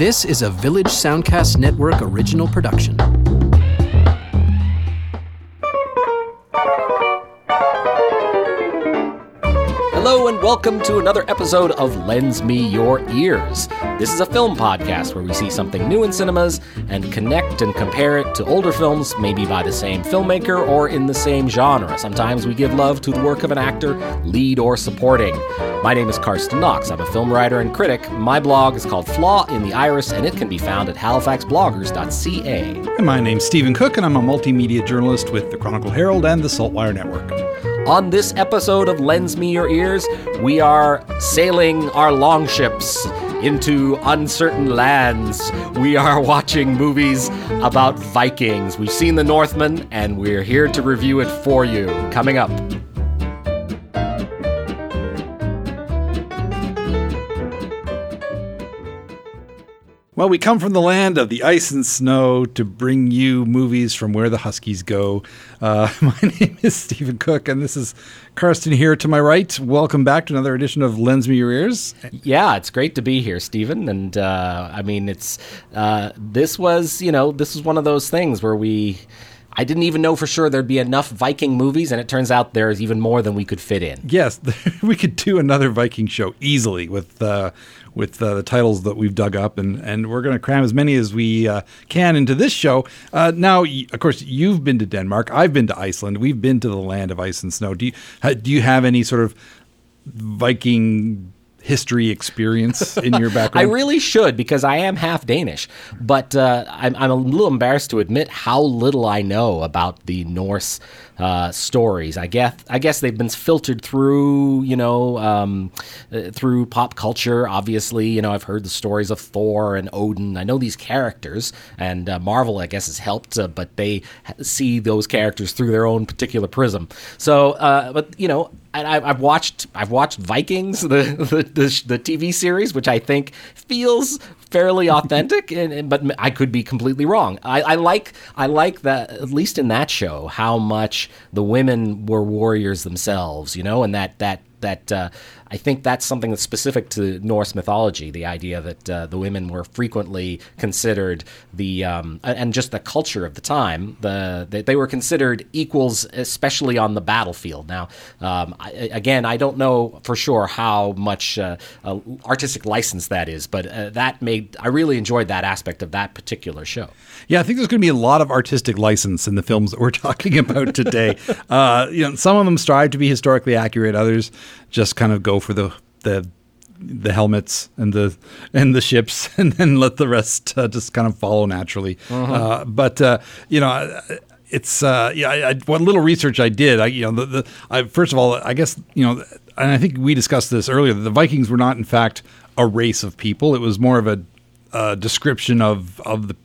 This is a Village Soundcast Network original production. Hello and welcome to another episode of Lends Me Your Ears. This is a film podcast where we see something new in cinemas and connect and compare it to older films, maybe by the same filmmaker or in the same genre. Sometimes we give love to the work of an actor, lead or supporting. My name is Carsten Knox. I'm a film writer and critic. My blog is called Flaw in the Iris, and it can be found at halifaxbloggers.ca. And my name's Stephen Cook, and I'm a multimedia journalist with the Chronicle Herald and the Saltwire Network. On this episode of Lends Me Your Ears, we are sailing our longships into uncertain lands. We are watching movies about Vikings. We've seen The Northman, and we're here to review it for you. Coming up. Well, we come from the land of the ice and snow to bring you movies from where the Huskies go. Uh, my name is Stephen Cook, and this is Carsten here to my right. Welcome back to another edition of Lends Me Your Ears. Yeah, it's great to be here, Stephen. And uh, I mean, it's uh, this was you know this was one of those things where we. I didn't even know for sure there'd be enough Viking movies, and it turns out there's even more than we could fit in. Yes, we could do another Viking show easily with uh, with uh, the titles that we've dug up, and, and we're going to cram as many as we uh, can into this show. Uh, now, of course, you've been to Denmark. I've been to Iceland. We've been to the land of ice and snow. Do you do you have any sort of Viking history experience in your background? I really should because I am half Danish, but uh, I'm, I'm, a little embarrassed to admit how little I know about the Norse uh, stories. I guess I guess they've been filtered through, you know, um, uh, through pop culture. Obviously, you know, I've heard the stories of Thor and Odin. I know these characters, and uh, Marvel, I guess, has helped, uh, but they see those characters through their own particular prism. So, uh, but you know, I, have watched I've watched Vikings, the, the, the the TV series, which I think feels fairly authentic, and, and, but I could be completely wrong. I, I, like I like that at least in that show how much the women were warriors themselves, you know, and that that that uh, I think that's something that's specific to Norse mythology. The idea that uh, the women were frequently considered the um, and just the culture of the time. The they, they, were considered equals, especially on the battlefield. Now, um, I, again, I don't know for sure how much uh, uh artistic license that is, but uh, that made I really enjoyed that aspect of that particular show. Yeah, I think there's going to be a lot of artistic license in the films that we're talking about today. Uh, you know, some of them strive to be historically accurate. Others just kind of go for the the the helmets and the and the ships, and then let the rest uh, just kind of follow naturally. Uh-huh. Uh, but uh, you know, it's uh, yeah. I, I, what little research I did, I you know, the, the I, first of all, I guess you know, and I think we discussed this earlier. The Vikings were not, in fact, a race of people. It was more of a, a description of of the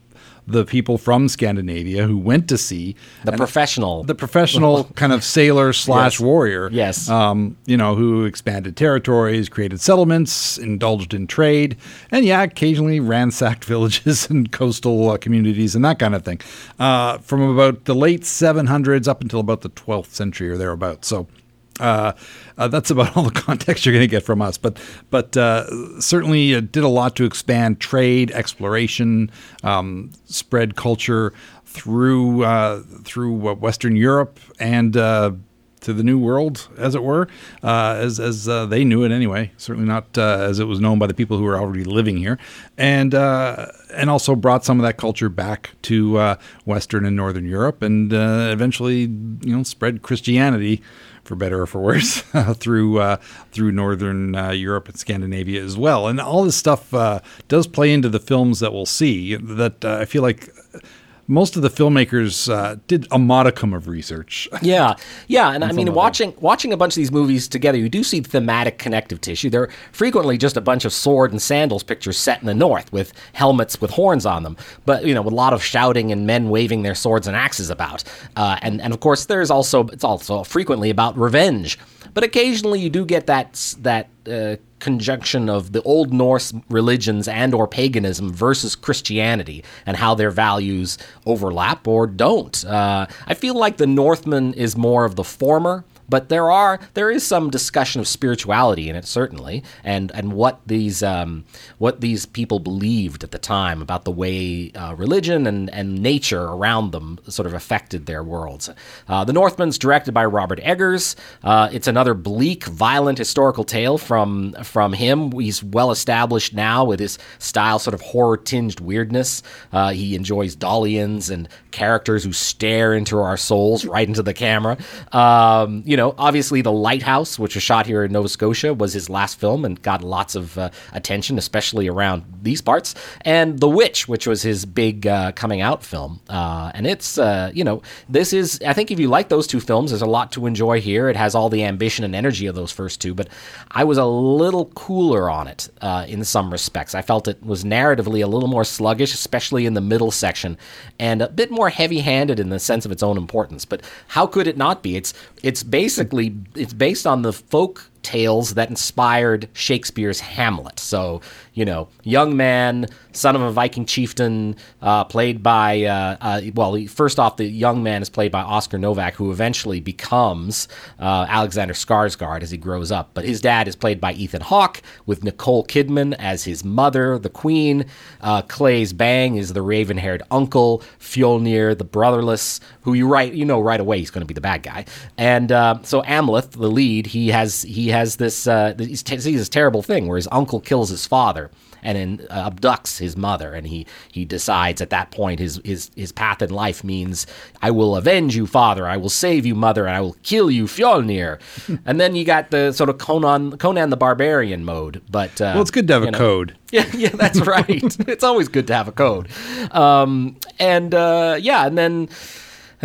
the people from Scandinavia who went to sea. The professional. The professional kind of sailor slash warrior. Yes. Um, you know, who expanded territories, created settlements, indulged in trade, and yeah, occasionally ransacked villages and coastal uh, communities and that kind of thing. Uh, from about the late 700s up until about the 12th century or thereabouts. So uh, uh, that's about all the context you're going to get from us. But but uh, certainly did a lot to expand trade, exploration, um, spread culture through uh, through uh, Western Europe and uh, to the New World, as it were, as as they knew it anyway. Certainly not as it was known by the people who were already living here, and and also brought some of that culture back to Western and Northern Europe, and eventually you know spread Christianity for better or for worse, through uh, through northern uh, Europe and Scandinavia as well. And all this stuff uh, does play into the films that we'll see. That uh, I feel like most of the filmmakers uh, did a modicum of research. Yeah, yeah, and I mean, watching watching a bunch of these movies together, you do see thematic connective tissue. They're frequently just a bunch of sword and sandals pictures set in the north with helmets with horns on them, but you know, with a lot of shouting and men waving their swords and axes about. Uh, and and of course, there's also it's also frequently about revenge, but occasionally you do get that that. Uh, conjunction of the old Norse religions and or paganism versus Christianity and how their values overlap or don't. Uh, I feel like the Northman is more of the former but there are there is some discussion of spirituality in it certainly, and and what these um, what these people believed at the time about the way uh, religion and and nature around them sort of affected their worlds. Uh, the Northman's directed by Robert Eggers. Uh, it's another bleak, violent historical tale from from him. He's well established now with his style, sort of horror tinged weirdness. Uh, he enjoys Dalians and characters who stare into our souls right into the camera. Um, you know, obviously, The Lighthouse, which was shot here in Nova Scotia, was his last film and got lots of uh, attention, especially around these parts. And The Witch, which was his big uh, coming out film. Uh, and it's, uh, you know, this is, I think if you like those two films, there's a lot to enjoy here. It has all the ambition and energy of those first two, but I was a little cooler on it uh, in some respects. I felt it was narratively a little more sluggish, especially in the middle section, and a bit more heavy-handed in the sense of its own importance. But how could it not be? It's it's basically it's based on the folk tales that inspired Shakespeare's Hamlet. So, you know, young man, son of a Viking chieftain, uh, played by, uh, uh, well, first off, the young man is played by Oscar Novak, who eventually becomes uh, Alexander Skarsgård as he grows up. But his dad is played by Ethan Hawke, with Nicole Kidman as his mother, the queen. Uh, Claes Bang is the raven haired uncle, Fjolnir, the brotherless, who you right you know right away he's going to be the bad guy. And uh, so Amleth, the lead, he has he has this uh, he sees this terrible thing where his uncle kills his father and then uh, abducts his mother, and he he decides at that point his his his path in life means I will avenge you, father, I will save you, mother, and I will kill you, Fjolnir. and then you got the sort of Conan Conan the Barbarian mode, but uh, well, it's good to have a know. code. Yeah, yeah, that's right. it's always good to have a code. Um, and uh, yeah, and then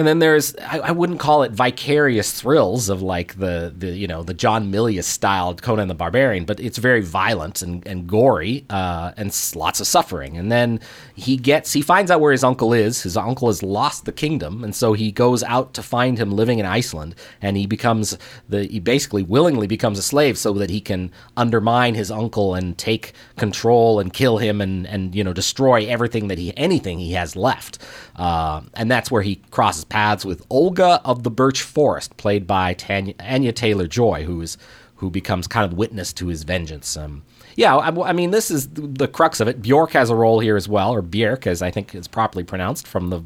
and then there's I, I, wouldn't call it vicarious thrills of like the the you know the John Milius styled Conan the Barbarian, but it's very violent and, and gory uh, and lots of suffering. And then he gets he finds out where his uncle is. His uncle has lost the kingdom, and so he goes out to find him living in Iceland, and he becomes the he basically willingly becomes a slave so that he can undermine his uncle and take control and kill him and and you know destroy everything that he anything he has left. Uh, and that's where he crosses paths with Olga of the Birch Forest, played by Tanya, Anya Taylor Joy, who is who becomes kind of witness to his vengeance. Um, yeah, I, I, mean, this is the crux of it. Bjork has a role here as well, or Björk, as I think is properly pronounced from the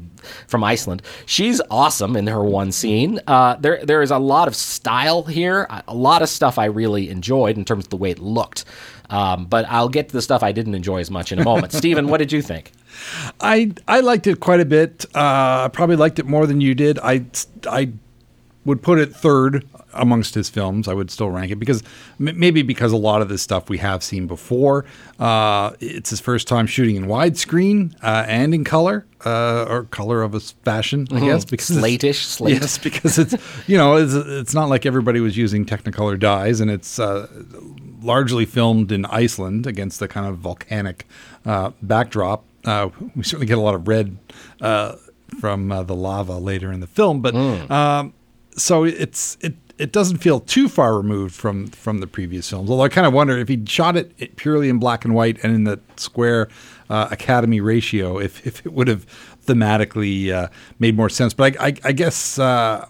from Iceland. She's awesome in her one scene. Uh, there there is a lot of style here, a lot of stuff I really enjoyed in terms of the way it looked. Um, but I'll get to the stuff I didn't enjoy as much in a moment. Stephen, what did you think? I I liked it quite a bit. Uh, I probably liked it more than you did. I I would put it third amongst his films. I would still rank it because m- maybe because a lot of this stuff we have seen before. Uh, it's his first time shooting in widescreen uh, and in color. Uh, or color of a fashion, I mm-hmm. guess, because slatish, slate. Yes, because it's you know it's, it's not like everybody was using Technicolor dyes, and it's uh, largely filmed in Iceland against the kind of volcanic uh, backdrop. Uh, we certainly get a lot of red uh, from uh, the lava later in the film, but mm. um, so it's it it doesn't feel too far removed from from the previous films. Although I kind of wonder if he shot it purely in black and white and in the square uh, Academy ratio, if if it would have thematically uh, made more sense. But I I, I guess uh,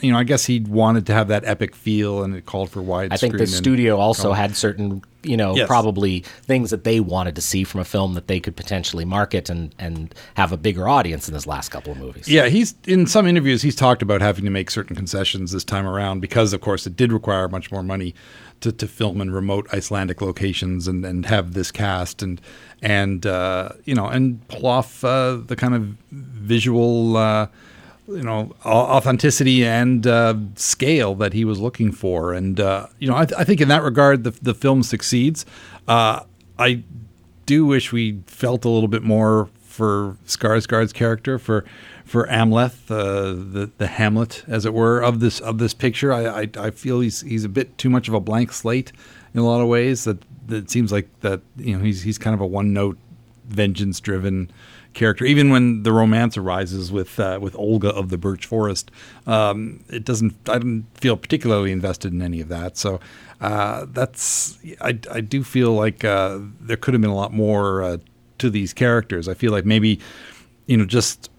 you know, I guess he wanted to have that epic feel, and it called for widescreen. I think the studio also had certain, you know, yes. probably things that they wanted to see from a film that they could potentially market and and have a bigger audience in his last couple of movies. Yeah, he's in some interviews he's talked about having to make certain concessions this time around because, of course, it did require much more money to, to film in remote Icelandic locations and, and have this cast and and uh, you know and pull off uh, the kind of visual. Uh, you know authenticity and uh, scale that he was looking for. And uh, you know I, th- I, think in that regard the, the film succeeds. Uh, I do wish we felt a little bit more for Skarsgård's character for for Amleth uh, the the Hamlet as it were of this of this picture. I, I, I feel he's he's a bit too much of a blank slate in a lot of ways that that seems like that you know he's he's kind of a one note vengeance driven character. Even when the romance arises with uh, with Olga of the Birch Forest, um, it doesn't. I don't feel particularly invested in any of that. So uh, that's. I, I do feel like uh, there could have been a lot more uh, to these characters. I feel like maybe, you know, just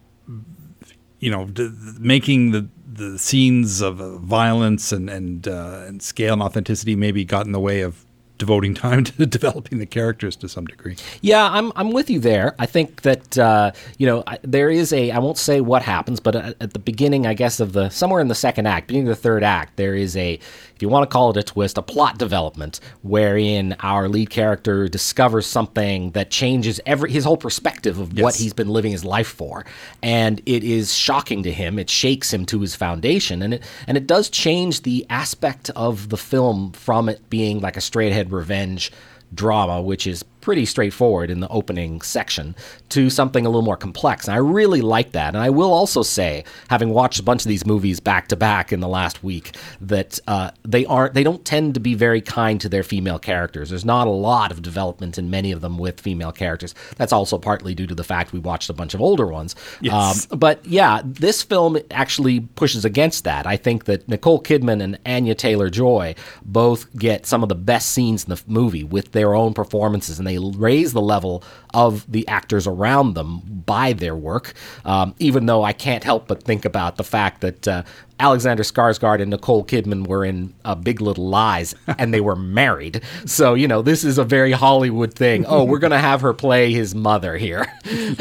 you know, d- making the the scenes of violence and and, uh, and scale and authenticity maybe got in the way of devoting time to developing the characters to some degree. Yeah, I'm I'm with you there. I think that uh, you know I, there is a I won't say what happens, but at, at, the beginning, I guess of the somewhere in the second act, beginning of the third act, there is a if you want to call it a twist, a plot development wherein our lead character discovers something that changes every his whole perspective of yes. what he's been living his life for, and it is shocking to him. It shakes him to his foundation, and it and it does change the aspect of the film from it being like a straight ahead revenge drama, which is pretty straightforward in the opening section to something a little more complex. And I really like that. And I will also say, having watched a bunch of these movies back to back in the last week, that uh, they aren't they don't tend to be very kind to their female characters. There's not a lot of development in many of them with female characters. That's also partly due to the fact we watched a bunch of older ones. Yes. Um, but yeah, this film actually pushes against that. I think that Nicole Kidman and Anya Taylor Joy both get some of the best scenes in the movie with their own performances, and they raise the level of the actors around them by their work. Um, even though I can't help but think about the fact that uh, Alexander Skarsgård and Nicole Kidman were in uh, Big Little Lies, and they were married. So you know, this is a very Hollywood thing. Oh, we're going to have her play his mother here. you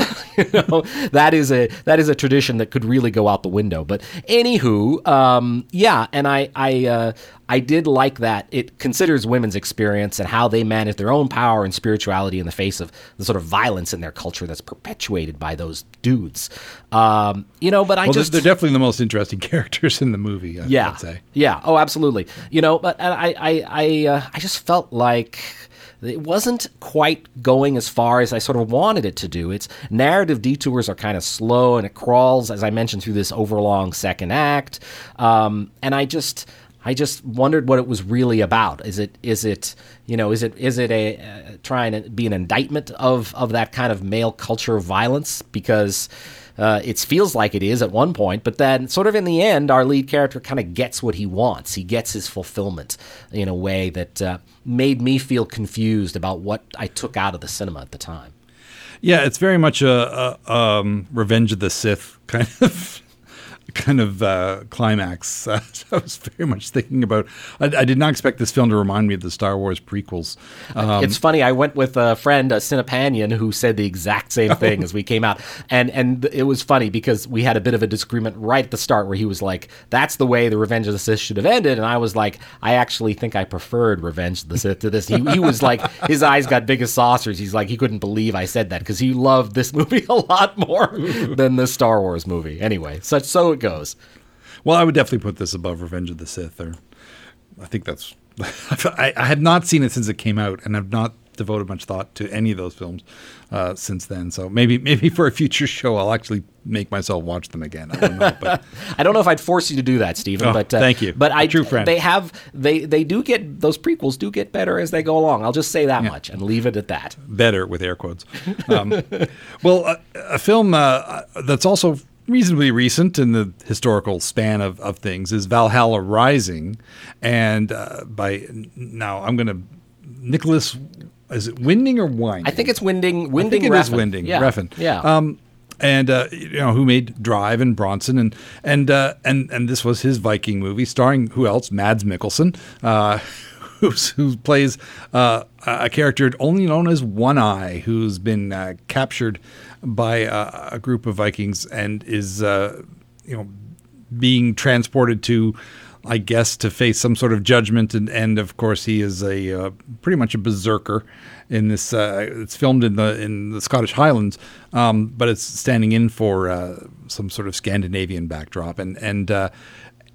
know, that is a that is a tradition that could really go out the window. But anywho, um, yeah, and I I uh, I did like that it considers women's experience and how they manage their own power and spirituality in the face of the sort of violence in their culture that's perpetuated by those dudes. Um, you know, but I well, just they're definitely the most interesting characters in the movie. I, yeah, I'd say. Yeah. Oh, absolutely. You know, but I I I uh, I just felt like it wasn't quite going as far as I sort of wanted it to do. Its narrative detours are kind of slow and it crawls, as I mentioned, through this overlong second act. Um, and I just. I just wondered what it was really about. Is it is it you know is it is it a uh, trying to be an indictment of of that kind of male culture of violence because uh, it feels like it is at one point, but then sort of in the end, our lead character kind of gets what he wants. He gets his fulfillment in a way that uh, made me feel confused about what I took out of the cinema at the time. Yeah, it's very much a, a um, Revenge of the Sith kind of kind of uh, climax. Uh, I was very much thinking about. I, I, did not expect this film to remind me of the Star Wars prequels. Um, it's funny. I went with a friend, a Cinepanion, who said the exact same thing as we came out, and and it was funny because we had a bit of a disagreement right at the start where he was like, "That's the way the Revenge of the Sith should have ended," and I was like, "I actually think I preferred Revenge of the Sith to this." He, he was like, his eyes got big as saucers. He's like, he couldn't believe I said that because he loved this movie a lot more than the Star Wars movie. Anyway, such so it goes. Well, I would definitely put this above Revenge of the Sith, or I think that's. I, I have not seen it since it came out, and I've not devoted much thought to any of those films uh, since then. So maybe maybe for a future show, I'll actually make myself watch them again. I don't know, but I don't know if I'd force you to do that, Stephen. Oh, but uh, thank you. But I true friend. They have they they do get those prequels do get better as they go along. I'll just say that yeah. much and leave it at that. Better with air quotes. Um, well, uh, a film uh, that's also reasonably recent in the historical span of, of things is Valhalla Rising, and uh, by now I'm going to Nicolas. Is it Winding or Winding? I think it's Winding. Winding. I think it is Winding. Yeah. Refn. Yeah. Um, and uh, you know who made Drive and Bronson and and uh, and and this was his Viking movie starring who else? Mads Mikkelsen, uh, who plays uh, a character only known as One Eye, who's been uh, captured by a, a, group of Vikings and is uh, you know being transported to. I guess to face some sort of judgment, and, and of course he is a uh, pretty much a berserker in this. Uh, it's filmed in the in the Scottish Highlands, um, but it's standing in for uh, some sort of Scandinavian backdrop, and and uh,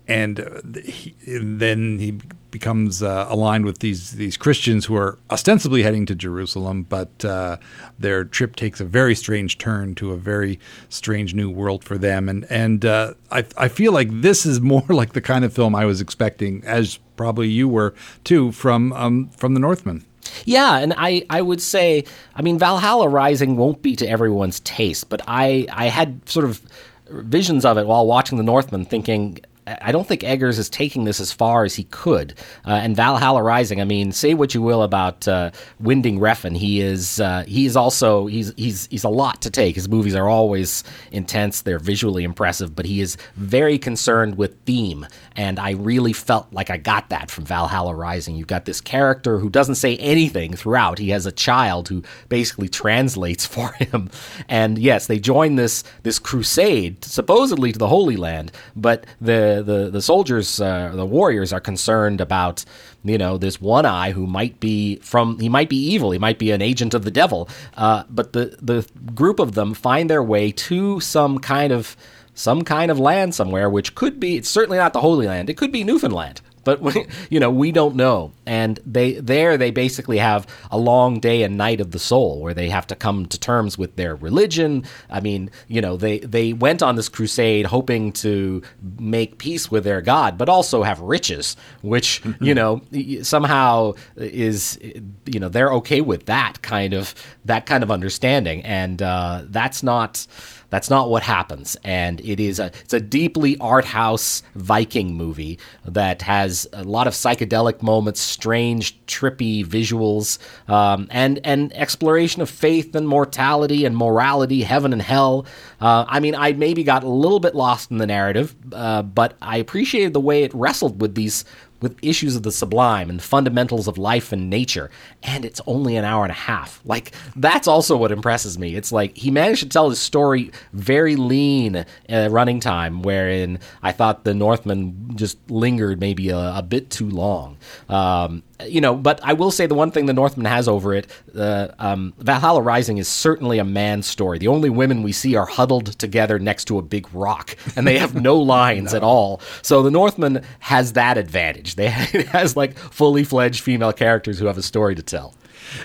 and he, then he becomes uh, aligned with these these Christians who are ostensibly heading to Jerusalem, but uh, their trip takes a very strange turn to a very strange new world for them. And and uh, I I feel like this is more like the kind of film I was expecting, as probably you were too, from um, from the Northman. Yeah, and I, I would say, I mean, Valhalla Rising won't be to everyone's taste, but I, I had sort of visions of it while watching The Northman, thinking I don't think Eggers is taking this as far as he could. Uh, and Valhalla Rising, I mean, say what you will about uh, Winding Refn, he is uh, he is also he's he's he's a lot to take. His movies are always intense, they're visually impressive, but he is very concerned with theme, and I really felt like I got that from Valhalla Rising. You've got this character who doesn't say anything throughout. He has a child who basically translates for him, and yes, they join this this crusade supposedly to the Holy Land, but the the the soldiers, uh, the warriors, are concerned about you know this one eye who might be from he might be evil he might be an agent of the devil. Uh, but the the group of them find their way to some kind of some kind of land somewhere which could be it's certainly not the holy land it could be newfoundland but we, you know we don't know. And they there they basically have a long day and night of the soul where they have to come to terms with their religion. I mean you know they they went on this crusade hoping to make peace with their god but also have riches which you know somehow is you know they're okay with that kind of that kind of understanding. And uh, that's not that's not what happens, and it is a it's a deeply art house Viking movie that has a lot of psychedelic moments, strange, trippy visuals, um, and and exploration of faith and mortality and morality, heaven and hell. Uh, I mean, I maybe got a little bit lost in the narrative, uh, but I appreciated the way it wrestled with these with issues of the sublime and fundamentals of life and nature. And it's only an hour and a half. Like, that's also what impresses me. It's like he managed to tell his story very lean uh, running time, wherein I thought the Northman just lingered maybe a, a bit too long. Um, you know, but I will say the one thing the Northman has over it, uh, um, Valhalla Rising is certainly a man's story. The only women we see are huddled together next to a big rock, and they have no lines no. at all. So the Northman has that advantage. They it has like fully fledged female characters who have a story to tell.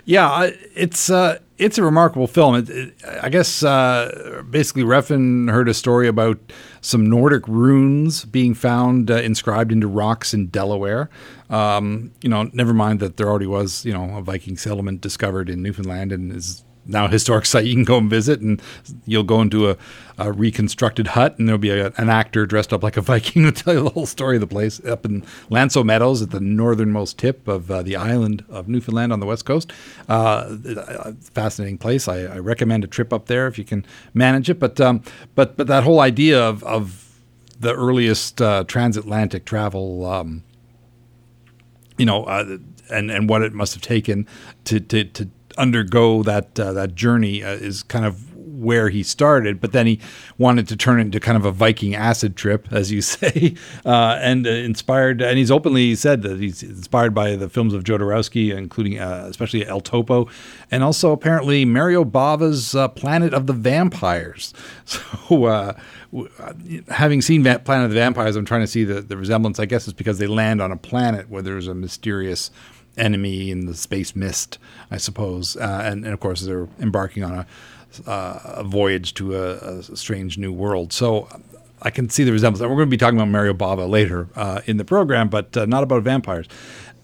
Yeah, it's uh, it's a remarkable film. It, it, I guess uh, basically Refn heard a story about some Nordic runes being found uh, inscribed into rocks in Delaware. Um, you know, never mind that there already was you know a Viking settlement discovered in Newfoundland and is now historic site you can go and visit, and you'll go into a, a reconstructed hut, and there'll be a, an actor dressed up like a Viking to tell you the whole story of the place up in L'Anse aux Meadows at the northernmost tip of uh, the island of Newfoundland on the west coast. Uh, fascinating place. I, I, recommend a trip up there if you can manage it. But um, but but that whole idea of, of the earliest uh, transatlantic travel. Um, you know, uh, and and what it must have taken to to, to undergo that uh, that journey uh, is kind of where he started, but then he wanted to turn it into kind of a Viking acid trip, as you say, uh, and uh, inspired. And he's openly said that he's inspired by the films of Jodorowsky, including uh, especially El Topo, and also apparently Mario Bava's uh, Planet of the Vampires. So, uh, having seen Planet of the Vampires, I'm trying to see the, the resemblance. I guess it's because they land on a planet where there's a mysterious enemy in the space mist, I suppose. Uh, and, and, of course, they're embarking on a, uh, a voyage to a, a, strange new world. So I can see the resemblance. We're going to be talking about Mario Bava later uh, in the program, but uh, not about vampires.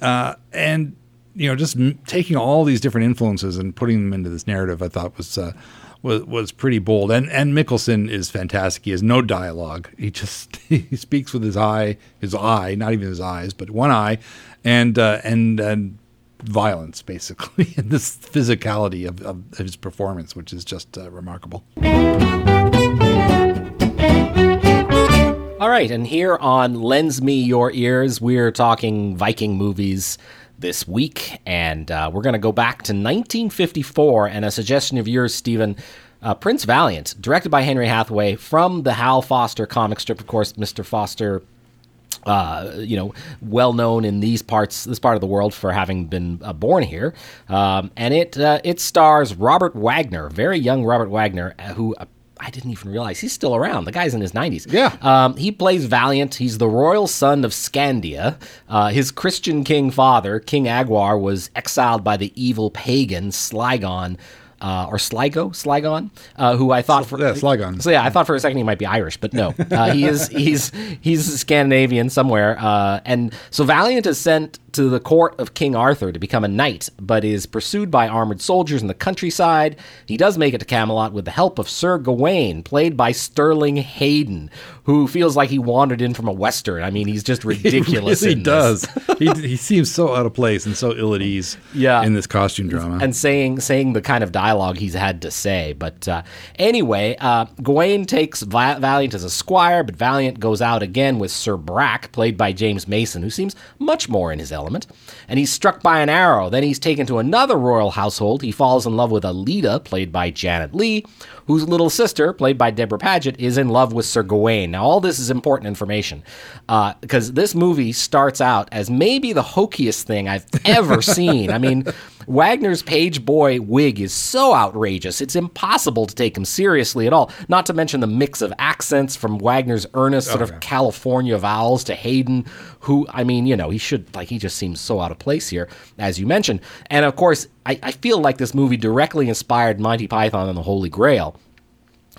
Uh, and you know, just m- taking all these different influences and putting them into this narrative, I thought was uh, was was pretty bold. And and Mikkelsen is fantastic. He has no dialogue. He just he speaks with his eye, his eye, not even his eyes, but one eye, and uh, and and violence basically, and this physicality of, of his performance, which is just uh, remarkable. All right, and here on Lends Me Your Ears, we're talking Viking movies this week, and uh, we're going to go back to 1954 and a suggestion of yours, Stephen. Uh, Prince Valiant, directed by Henry Hathaway from the Hal Foster comic strip. Of course, Mr. Foster uh, you know, well known in these parts, this part of the world for having been uh, born here, um, and it uh, it stars Robert Wagner, very young Robert Wagner, uh, who I didn't even realize he's still around. The guy's in his 90s. Yeah. Um, he plays Valiant. He's the royal son of Scandia. Uh, his Christian king father, King Aguar, was exiled by the evil pagan Sligon. uh, or Sligo, Sligon, uh, who I thought for yeah, Sligon. So yeah, I thought for a second he might be Irish, but no, uh, he is he's he's Scandinavian somewhere. Uh, and so Valiant is sent to the court of King Arthur to become a knight, but is pursued by armored soldiers in the countryside. He does make it to Camelot with the help of Sir Gawain, played by Sterling Hayden, who feels like he wandered in from a western. I mean, he's just ridiculous. he really does. he, he seems so out of place and so ill at ease Yeah. in this costume drama. and saying saying the kind of dialogue he's had to say. But uh, anyway, uh, Gawain takes Va- Valiant as a squire, but Valiant goes out again with Sir Brack, played by James Mason, who seems much more in his element. And he's struck by an arrow. Then he's taken to another royal household. He falls in love with Aleta, played by Janet Leigh, whose little sister, played by Deborah Paget, is in love with Sir Gawain. Now, all this is important information uh, because this movie starts out as maybe the hokiest thing I've ever seen. I mean, Wagner's page boy wig is so outrageous, it's impossible to take him seriously at all. Not to mention the mix of accents from Wagner's earnest sort of California vowels to Hayden, who, I mean, you know, he should, like, he just seems so out of place here, as you mentioned. And of course, I, I feel like this movie directly inspired Monty Python and the Holy Grail.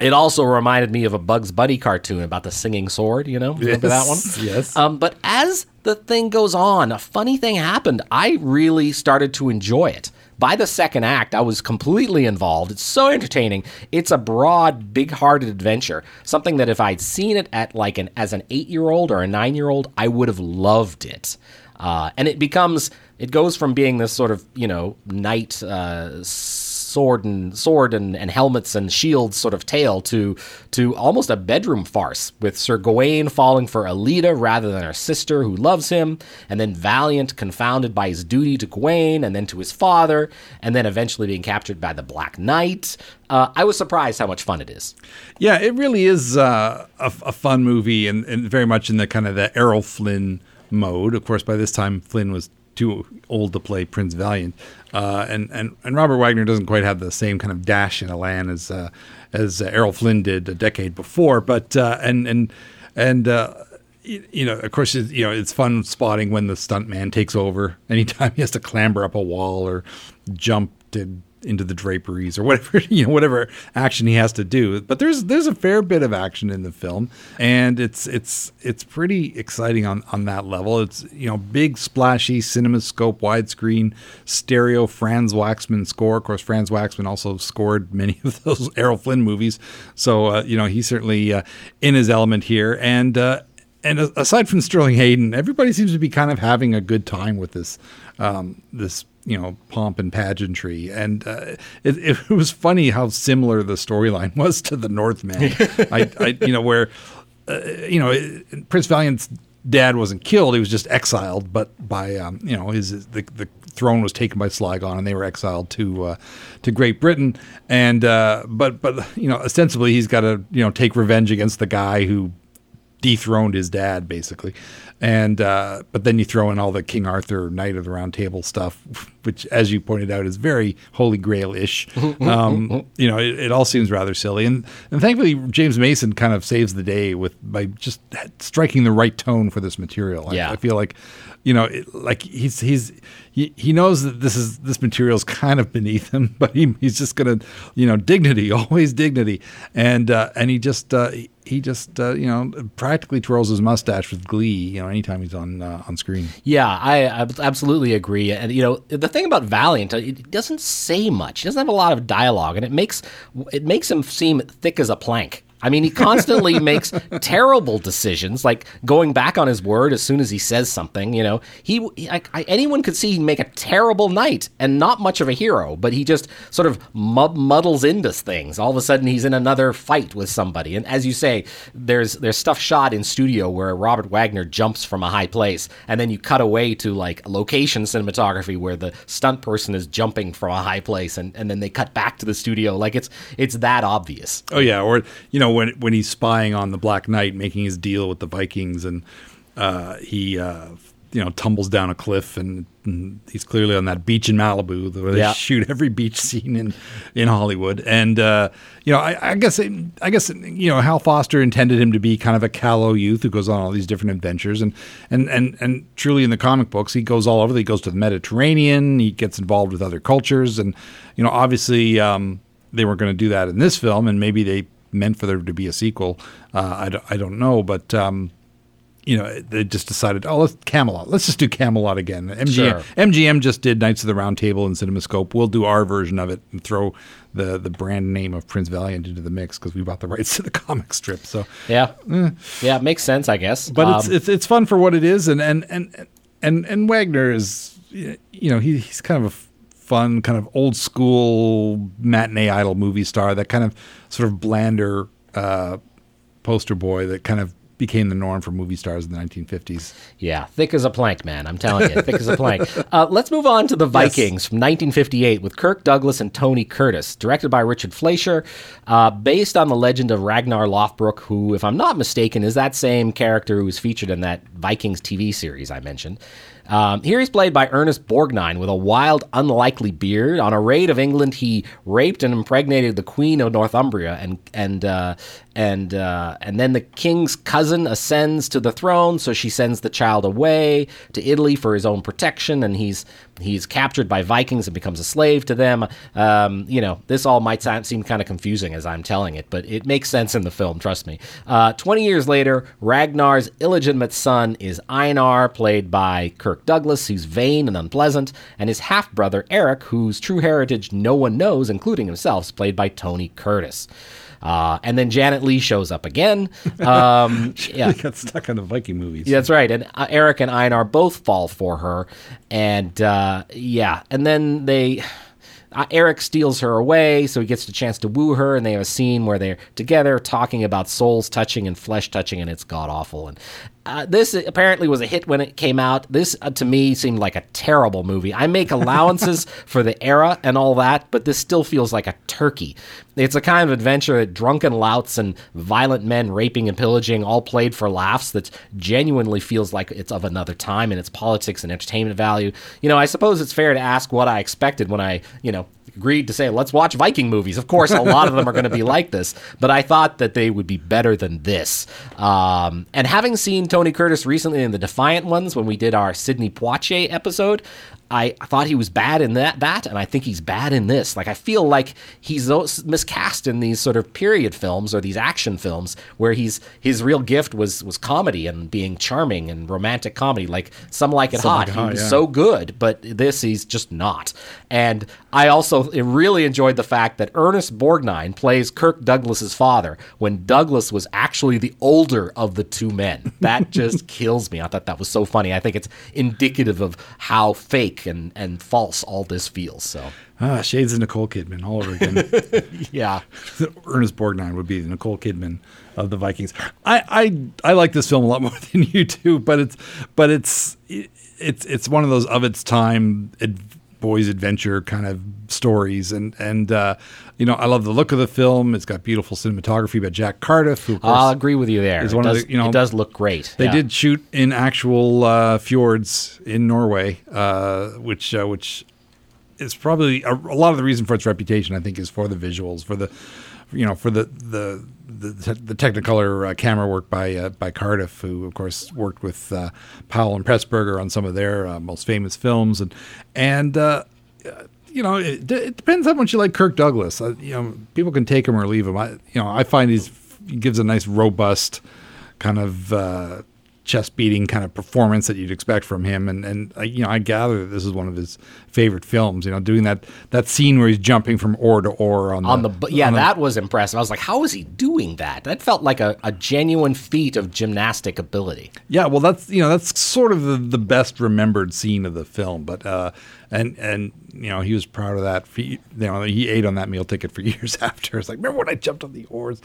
It also reminded me of a Bugs Bunny cartoon about the singing sword, you know? Remember that one? Yes, yes. Um, but as the thing goes on, a funny thing happened. I really started to enjoy it. By the second act, I was completely involved. It's so entertaining. It's a broad, big-hearted adventure. Something that if I'd seen it at like an as an eight-year-old or a nine-year-old, I would have loved it. Uh, and it becomes, it goes from being this sort of you know knight. Uh, sword and sword and, and helmets and shields sort of tale to to almost a bedroom farce with Sir Gawain falling for Aleta rather than her sister who loves him, and then Valiant confounded by his duty to Gawain and then to his father, and then eventually being captured by the Black Knight. Uh, I was surprised how much fun it is. Yeah, it really is uh, a, a fun movie and, and very much in the kind of the Errol Flynn mode. Of course, by this time, Flynn was too old to play Prince Valiant. Uh, and, and, and Robert Wagner doesn't quite have the same kind of dash in Elan as, uh, as uh, Errol Flynn did a decade before. But, uh, and, and, and, uh, you know, of course, you know, it's fun spotting when the stuntman takes over. Anytime he has to clamber up a wall or jump to into the draperies or whatever you know whatever action he has to do. But there's there's a fair bit of action in the film and it's it's it's pretty exciting on on that level. It's you know big splashy cinemascope widescreen stereo Franz Waxman score. Of course Franz Waxman also scored many of those Errol Flynn movies. So uh, you know he's certainly uh, in his element here. And uh, and aside from Sterling Hayden, everybody seems to be kind of having a good time with this, um, this you know pomp and pageantry, and uh, it, it was funny how similar the storyline was to the Northman. I, I, you know, where uh, you know it- Prince Valiant's dad wasn't killed; he was just exiled, but by um, you know his the, the throne was taken by Sligon, and they were exiled to uh, to Great Britain, and uh, but but you know ostensibly he's got to you know take revenge against the guy who dethroned his dad basically and uh, but then you throw in all the king arthur knight of the round table stuff which as you pointed out is very holy grail-ish. Um, you know it, it all seems rather silly. And and thankfully james mason kind of saves the day with by just striking the right tone for this material. I- Yeah. I, feel like you know it, like he's he's he, he knows that this is this material is kind of beneath him but he, he's just gonna you know dignity always dignity and uh, and he just uh, he- he just uh, you know practically twirls his mustache with glee you know anytime he's on uh, on screen Yeah, I, I absolutely agree. And you know, the thing about Valiant, uh, it doesn't say much. He doesn't have a lot of dialogue, and it makes it makes him seem thick as a plank. I mean, he constantly makes terrible decisions, like going back on his word as soon as he says something. You know, he I, I, anyone could see he'd make a terrible knight and not much of a hero, but he just sort of mud, muddles into things. All of a sudden, he's in another fight with somebody, and as you say, there's there's stuff shot in studio where Robert Wagner jumps from a high place, and then you cut away to like location cinematography where the stunt person is jumping from a high place, and, and then they cut back to the studio. Like it's it's that obvious. Oh yeah, or you know when when he's spying on the Black Knight, making his deal with the Vikings, and uh, he uh, you know tumbles down a cliff, and, and he's clearly on that beach in Malibu where they Yeah. shoot every beach scene in in Hollywood. And uh, you know, I, I guess I guess you know Hal Foster intended him to be kind of a callow youth who goes on all these different adventures, and and and and truly in the comic books, he goes all over. He goes to the Mediterranean. He gets involved with other cultures, and you know, obviously. Um, they weren't going to do that in this film, and maybe they meant for there to be a sequel. Uh, I, don't, I don't know, but um, you know, they just decided, oh, let's Camelot. Let's just do Camelot again. MGM, Sure. MGM just did Knights of the Round Table and CinemaScope. We'll do our version of it and throw the the brand name of Prince Valiant into the mix because we bought the rights to the comic strip. So, Yeah, yeah, it makes sense, I guess. Mm. but it's Um, it's it's fun for what it is, and and and and and Wagner is, you know, he, he's kind of a fun, kind of old school matinee idol movie star. That kind of sort of blander uh, poster boy that kind of became the norm for movie stars in the 1950s. Yeah, thick as a plank, man. I'm telling you, thick as a plank. Uh, let's move on to The Vikings from 1958 with Kirk Douglas and Tony Curtis, directed by Richard Fleischer, uh, based on the legend of Ragnar Lothbrok, who, if I'm not mistaken, is that same character who was featured in that Vikings TV series I mentioned. Um, here he's played by Ernest Borgnine with a wild, unlikely beard. On a raid of England, he raped and impregnated the Queen of Northumbria, and and uh, and uh, and then the king's cousin ascends to the throne. So she sends the child away to Italy for his own protection, and he's he's captured by Vikings and becomes a slave to them. Um, you know, this all might seem kind of confusing as I'm telling it, but it makes sense in the film. Trust me. Uh, Twenty years later, Ragnar's illegitimate son is Einar, played by Kirk Douglas, who's vain and unpleasant, and his half brother Eric, whose true heritage no one knows, including himself, is played by Tony Curtis. Uh, and then Janet Leigh shows up again. Um, yeah, got stuck on the Viking movies. yeah, that's right. And uh, Eric and Einar both fall for her, and uh, yeah, and then they. Uh, Eric steals her away, so he gets the chance to woo her, and they have a scene where they're together talking about souls touching and flesh touching, and it's god awful. And uh, this apparently was a hit when it came out. This, uh, to me, seemed like a terrible movie. I make allowances for the era and all that, but this still feels like a turkey. It's a kind of adventure that drunken louts and violent men raping and pillaging, all played for laughs, that genuinely feels like it's of another time and its politics and entertainment value. You know, I suppose it's fair to ask what I expected when I, you know, agreed to say, let's watch Viking movies. Of course, a lot of them are going to be like this, but I thought that they would be better than this. Um, and having seen Tony Curtis recently in the Defiant ones when we did our Sidney Poitier episode, I thought he was bad in that, that, and I think he's bad in this. Like, I feel like he's miscast in these sort of period films or these action films where he's his real gift was was comedy and being charming and romantic comedy. Like Some Like It Some Hot, Like It he Hot, was yeah. so good, but this he's just not. And I also really enjoyed the fact that Ernest Borgnine plays Kirk Douglas's father when Douglas was actually the older of the two men. That just kills me. I thought that was so funny. I think it's indicative of how fake and, and false all this feels. So, Ah, shades of Nicole Kidman all over again. yeah. Ernest Borgnine would be the Nicole Kidman of the Vikings. I, I I like this film a lot more than you do, but it's but it's it's it's one of those of its time ad, boys adventure kind of stories, and and uh, you know I love the look of the film. It's got beautiful cinematography by Jack Cardiff, who of course, I'll agree with you there. is It one of does, the- you know, it does look great. They Yeah. did shoot in actual uh, fjords in Norway, uh, which uh, which is probably a, a lot of the reason for its reputation. I think is for the visuals, for the you know for the the the, the Technicolor uh, camera work by uh, by Cardiff, who of course worked with uh, Powell and Pressburger on some of their uh, most famous films, and and. Uh, you know, it, it depends how much you like Kirk Douglas. Uh, you know, people can take him or leave him. I, you know, I find he's he gives a nice, robust, kind of chest beating kind of performance that you'd expect from him. And and you know, I gather that this is one of his favorite films. You know, doing that that scene where he's jumping from oar to oar on the, on the yeah on the- that was impressive i was like how is he doing that that felt like a, a genuine feat of gymnastic ability Yeah, well, that's you know that's sort of the, the best remembered scene of the film, but uh, and and you know he was proud of that. For, you know he ate on that meal ticket for years after. It's like remember when I jumped on the oars.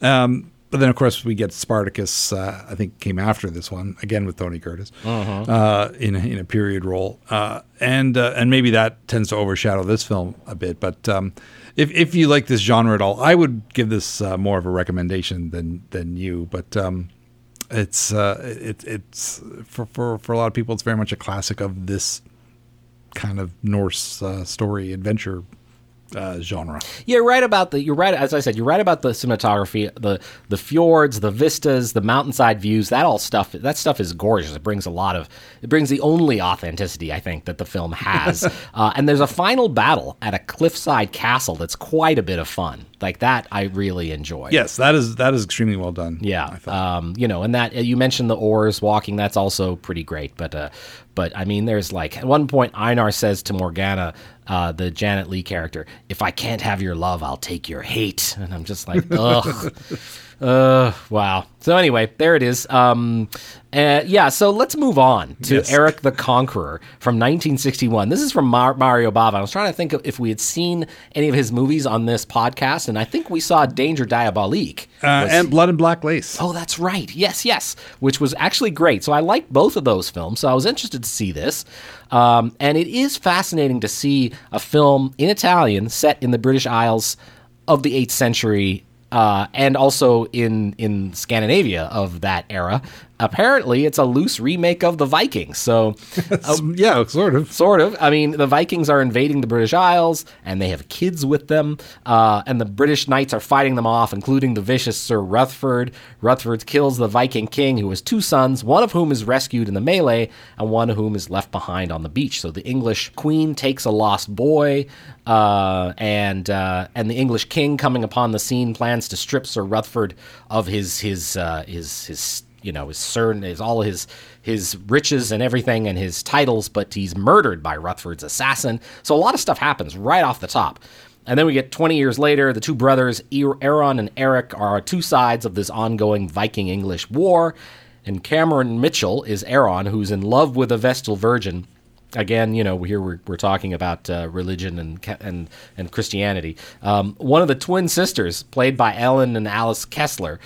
Um, but then of course we get Spartacus. Uh, I think came after this one again with Tony Curtis uh, in a, in a period role, uh, and uh, and maybe that tends to overshadow this film a bit. But um, if if you like this genre at all, I would give this uh, more of a recommendation than than you. But um, it's uh, it, it's for, for for a lot of people, it's very much a classic of this kind of Norse uh, story adventure uh, genre. Yeah, you're right about the. You're right, as I said. You're right about the cinematography, the the fjords, the vistas, the mountainside views. That all stuff. That stuff is gorgeous. It brings a lot of. It brings the only authenticity I think that the film has. uh, and there's a final battle at a cliffside castle that's quite a bit of fun. Like that, I really enjoy. Yes, that is that is extremely well done. Yeah, um, you know, and that you mentioned the oars walking. That's also pretty great. But, uh, but I mean, there's like at one point Einar says to Morgana, uh, the Janet Leigh character, "If I can't have your love, I'll take your hate." And I'm just like, ugh. Uh, wow. So anyway, there it is. Um, uh, yeah. So let's move on to Yes. Eric the Conqueror from 1961. This is from Mar- Mario Bava. I was trying to think of if we had seen any of his movies on this podcast, and I think we saw Danger: Diabolik. Uh, and Blood and Black Lace. Oh, that's right. Yes, yes. Which was actually great. So I liked both of those films. So I was interested to see this. Um, and it is fascinating to see a film in Italian set in the British Isles of the 8th century. Uh, and also in in Scandinavia of that era. Apparently, it's a loose remake of the Vikings. So, Um, yeah, sort of. Sort of. I mean, the Vikings are invading the British Isles, and they have kids with them. Uh, and the British knights are fighting them off, including the vicious Sir Rutherford. Rutherford kills the Viking king, who has two sons, one of whom is rescued in the melee, and one of whom is left behind on the beach. So the English queen takes a lost boy, uh, and uh, and the English king, coming upon the scene, plans to strip Sir Rutherford of his his uh, his his you know his cern his all his his riches and everything and his titles but he's murdered by rutherford's assassin. So a lot of stuff happens right off the top. And then we get 20 years later the two brothers Er- aaron and eric are two sides of this ongoing viking english war. And cameron mitchell is aaron who's in love with a vestal virgin. Again, you know, here we're, we're talking about uh, religion and and and Christianity. Um, one of the twin sisters, played by Ellen and Alice Kessler,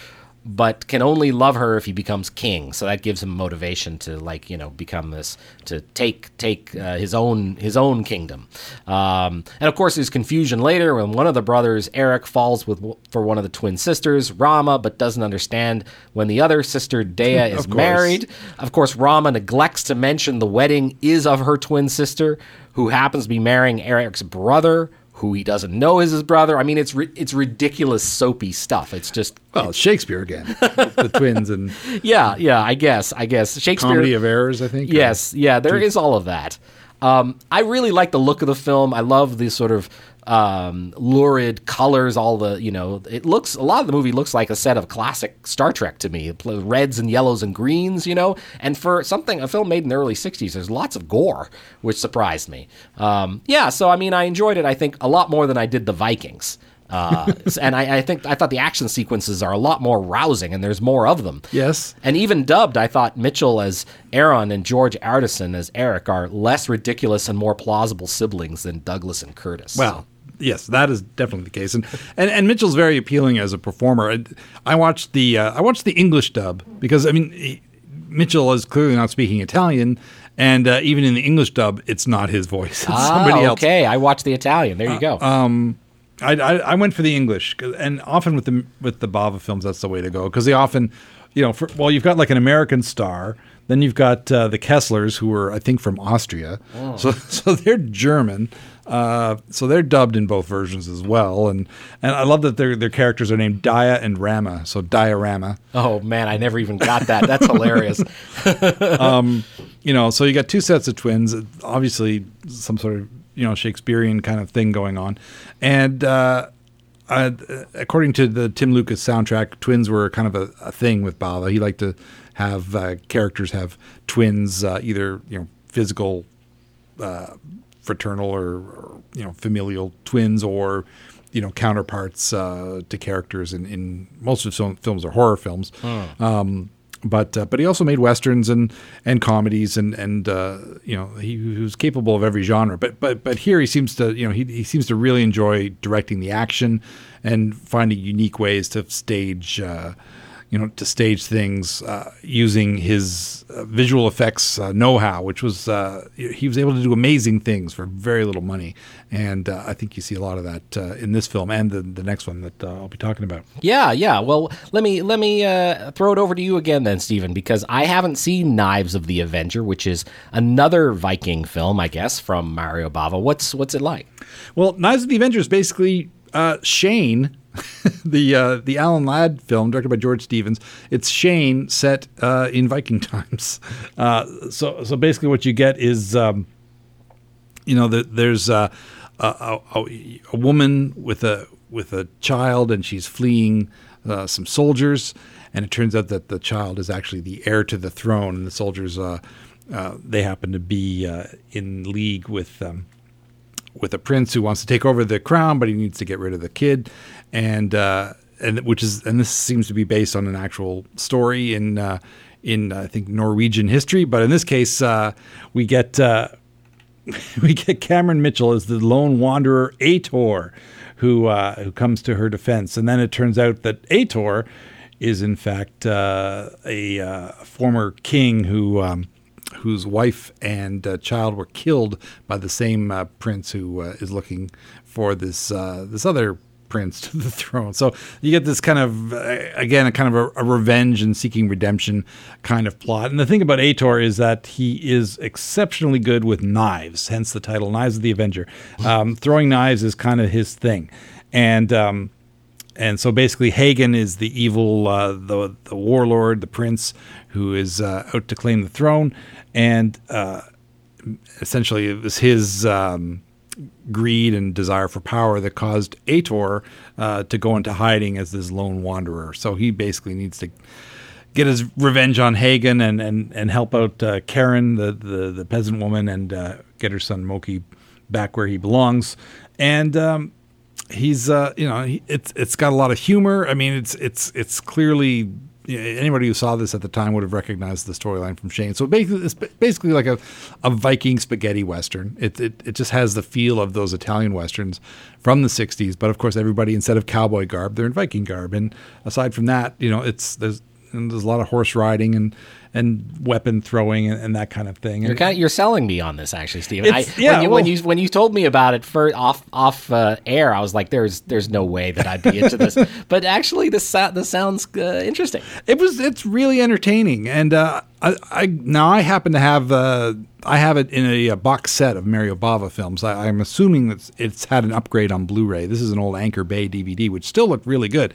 but can only love her if he becomes king. So that gives him motivation to like you know become this to take take uh, his own his own kingdom. Um, and of course, there's confusion later when one of the brothers, Eric, falls with for one of the twin sisters, Rama, but doesn't understand when the other sister, Dea, is Of married. Of course, Rama neglects to mention the wedding is of her twin sister, who happens to be marrying Eric's brother, who he doesn't know is his brother. I mean, it's ri- it's ridiculous, soapy stuff. It's just Well, it's Shakespeare again. the twins and yeah, yeah. I guess, I guess Shakespeare. Comedy of Errors, I think. Yes, yeah, there is all of that. Um, I really like the look of the film. I love the sort of um, lurid colors. All the you know, it looks a lot of the movie looks like a set of classic Star Trek to me. Reds and yellows and greens, you know. And for something a film made in the early '60s, there's lots of gore, which surprised me. Um, yeah, so I mean, I enjoyed it. I think a lot more than I did the Vikings. Uh, and I, I think I thought the action sequences are a lot more rousing, and there's more of them. Yes. And even dubbed, I thought Mitchell as Aaron and George Ardisson as Eric are less ridiculous and more plausible siblings than Douglas and Curtis. Well, yes, that is definitely the case, and and, and Mitchell's very appealing as a performer. I, I watched the uh, I watched the English dub because I mean he, Mitchell is clearly not speaking Italian, and uh, even in the English dub, it's not his voice; it's ah, somebody else. Uh, okay. I watched the Italian. There you go. I, I, I went for the English, and often with the with the Bava films, that's the way to go because they often, you know, for, well, you've got like an American star, then you've got uh, the Kesslers, who were I think from Austria, so so they're German, uh, so they're dubbed in both versions as well, and and I love that their their characters are named Dia and Rama, so Diorama, oh man, I never even got that. That's hilarious. you know, so you got two sets of twins, obviously some sort of you know Shakespearean kind of thing going on, and. Uh, uh, according to the Tim Lucas soundtrack, twins were kind of a, a thing with Bava. He liked to have uh, characters have twins, uh, either you know physical, uh, fraternal, or, or you know familial twins, or you know counterparts uh, to characters in, in most of his film, films are horror films. Um, but uh, but he also made westerns and and comedies and and uh, you know he, he was capable of every genre. But but but here he seems to you know he he seems to really enjoy directing the action and finding unique ways to stage. Uh, you know, to stage things uh, using his uh, visual effects uh, know-how, which was uh, he was able to do amazing things for very little money, and uh, I think you see a lot of that uh, in this film and the the next one that uh, I'll be talking about. yeah, yeah. Well, let me let me uh, throw it over to you again then, Stephen, because I haven't seen Knives of the Avenger, which is another Viking film, I guess, from Mario Bava. What's what's it like? Well, Knives of the Avengers basically uh, Shane, the uh, the Alan Ladd film directed by George Stevens. It's Shane set uh, in Viking times. Uh, so so basically, what you get is um, you know the, there's uh, a, a, a, woman with a with a child, and she's fleeing uh, some soldiers, and it turns out that the child is actually the heir to the throne, and the soldiers. they happen to be in league with um, with a prince who wants to take over the crown, but he needs to get rid of the kid, and uh, and which is and this seems to be based on an actual story in uh, in I think Norwegian history, but in this case uh, we get uh, we get Cameron Mitchell as the lone wanderer Ator, who uh, who comes to her defense, and then it turns out that Ator is in fact uh, a former king who. Um, whose wife and uh, child were killed by the same uh, prince who uh, is looking for this this other prince to the throne. So you get this kind of uh, again a kind of a, a, revenge and seeking redemption kind of plot. And the thing about Ator is that he is exceptionally good with knives, hence the title Knives of the Avenger. Um, throwing knives is kind of his thing, and. Um, and so basically, Hagen is the evil, uh, the the warlord, the prince who is uh, out to claim the throne, and uh, essentially it was his um, greed and desire for power that caused Ator uh, to go into hiding as this lone wanderer. So he basically needs to get his revenge on Hagen and and, and help out uh, Karen, the, the, the peasant woman, and uh, get her son Moki back where he belongs. And um, he's uh, you know he, it's it's got a lot of humor. I mean it's it's it's clearly anybody who saw this at the time would have recognized the storyline from Shane. So basically, it's basically like a, a Viking spaghetti western. It, it it just has the feel of those Italian westerns from the '60s. But of course, everybody instead of cowboy garb, they're in Viking garb. And aside from that, you know, it's there's there's a lot of horse riding and and weapon throwing and, and, that kind of thing. You're kind of, you're selling me on this actually, Stephen. I, yeah, when you, well, when you when you told me about it for off off uh, air, I was like, there's there's no way that I'd be into this. but actually, this this sounds uh, interesting. It was it's really entertaining, and uh, I, I, now I happen to have uh, I have it in a, a, box set of Mario Bava films. I, am assuming that it's had an upgrade on Blu-ray. This is an old Anchor Bay DVD, which still looked really good,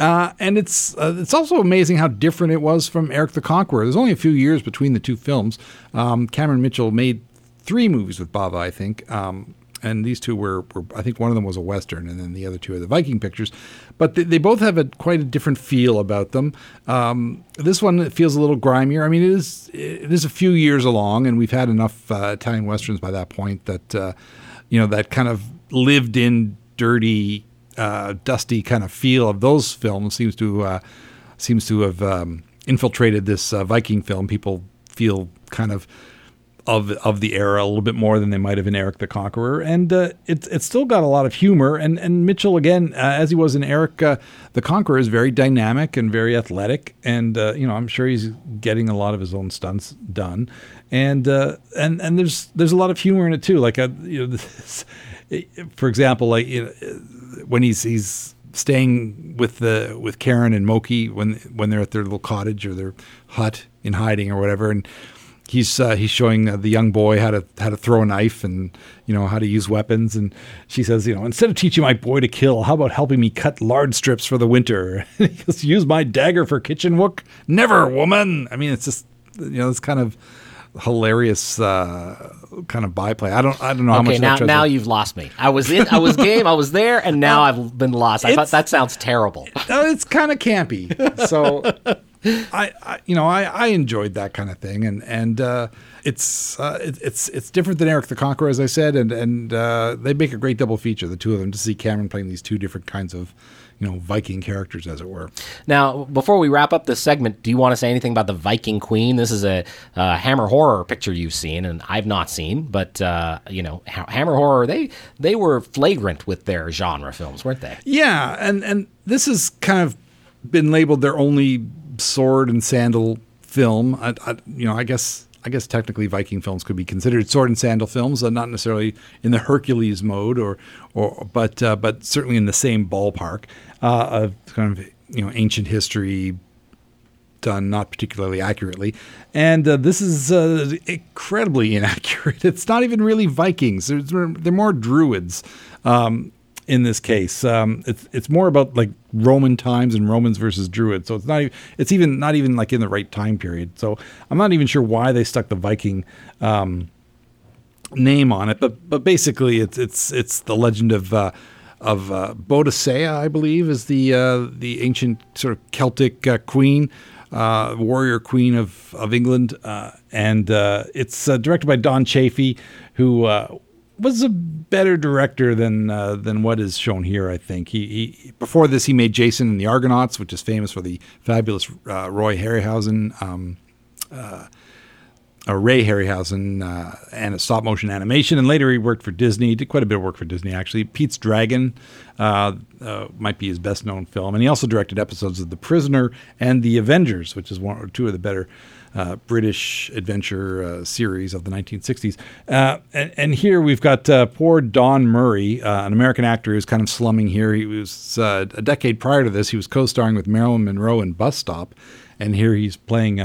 uh, and it's uh, it's also amazing how different it was from Eric the Conqueror. There's only a few years between the two films. Um, Cameron Mitchell made three movies with Bava, I think. Um, and these two were, were, I think one of them was a western, and then the other two are the Viking pictures. But they, they both have a quite a different feel about them. Um, this one feels a little grimier. I mean, it is it is a few years along, and we've had enough uh, Italian westerns by that point that uh, you know that kind of lived in, dirty, uh, dusty kind of feel of those films seems to uh, seems to have um, infiltrated this uh, Viking film. People feel kind of of of the era a little bit more than they might have in Eric the Conqueror, and uh, it's it's still got a lot of humor. And and Mitchell again, uh, as he was in Eric uh, the Conqueror, is very dynamic and very athletic, and uh, you know I'm sure he's getting a lot of his own stunts done, and uh, and and there's there's a lot of humor in it too. Like uh, you know, this, for example, like you know, when he's he's staying with the with Karen and Moki when when they're at their little cottage or their hut in hiding or whatever, and he's uh, he's showing uh, the young boy how to how to throw a knife and you know how to use weapons. And she says you know instead of teaching my boy to kill how about helping me cut lard strips for the winter? He goes use my dagger for kitchen work never woman. I mean it's just you know it's kind of hilarious uh, kind of byplay. I don't i don't know okay, how much now now you've lost me. I was in i was game i was there and now i've been lost. I thought that sounds terrible. It's kind of campy. So I, I, you know I, I enjoyed that kind of thing and and uh, it's uh, it, it's it's different than Eric the Conqueror as I said and and uh, they make a great double feature the two of them to see Cameron playing these two different kinds of you know Viking characters as it were. Now before we wrap up this segment, do you want to say anything about the Viking Queen? This is a Hammer horror picture you've seen and I've not seen, but uh, you know Hammer horror they they were flagrant with their genre films, weren't they? Yeah, and and this has kind of been labeled their only sword and sandal film. I, I, you know, I guess I guess technically Viking films could be considered sword and sandal films, uh, not necessarily in the Hercules mode, or or but uh, but certainly in the same ballpark uh, of kind of you know ancient history, done not particularly accurately. And uh, this is uh, incredibly inaccurate. It's not even really Vikings. There's, they're more Druids um, in this case. Um, it's it's more about like Roman times and Romans versus Druids. So it's not even, it's even not even like in the right time period. So I'm not even sure why they stuck the Viking. Um, name on it, but but basically it's it's it's the legend of uh, of uh, Boadicea, I believe, is the uh, the ancient sort of Celtic uh, queen, uh, warrior queen of of England, uh, and uh, it's directed by Don Chaffee, who was a better director than than what is shown here. I think he, he, before this he made Jason and the Argonauts, which is famous for the fabulous Roy Harryhausen. Um, uh, Ray Harryhausen uh, and a stop motion animation, and later he worked for Disney. Did quite a bit of work for Disney actually. Pete's Dragon uh, uh, might be his best known film, and he also directed episodes of The Prisoner and The Avengers, which is one or two of the better. Uh, British adventure uh, series of the 1960s. And, and, here we've got poor Don Murray, an American actor who's kind of slumming here. He was a decade prior to this, he was co starring with Marilyn Monroe in Bus Stop, and here he's playing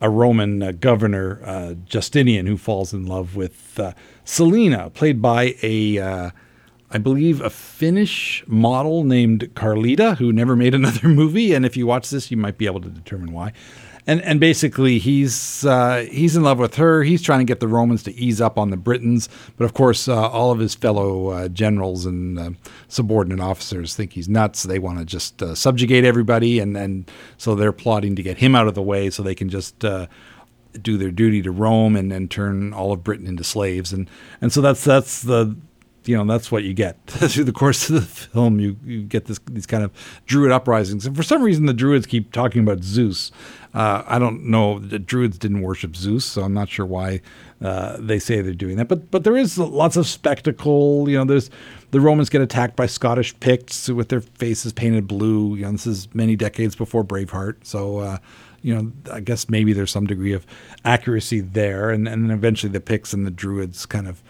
a Roman uh, governor, uh, Justinian, who falls in love with uh, Selina, played by a, uh, I believe, a Finnish model named Carlita, who never made another movie. And if you watch this, you might be able to determine why and and basically he's uh, he's in love with her. He's trying to get the Romans to ease up on the Britons, but of course, uh, all of his fellow uh, generals and uh, subordinate officers think he's nuts. They want to just uh, subjugate everybody, and and so they're plotting to get him out of the way so they can just. Uh, do their duty to Rome and, and turn all of Britain into slaves, and and so that's that's the you know that's what you get through the course of the film. You you get this these kind of druid uprisings, and for some reason the druids keep talking about Zeus. Uh, I don't know. The druids didn't worship Zeus, so I'm not sure why uh, they say they're doing that. But but there is lots of spectacle. You know, there's the Romans get attacked by Scottish Picts with their faces painted blue. You know, this is many decades before Braveheart, so. Uh, you know, I guess maybe there's some degree of accuracy there, and, and eventually the Picts and the Druids kind of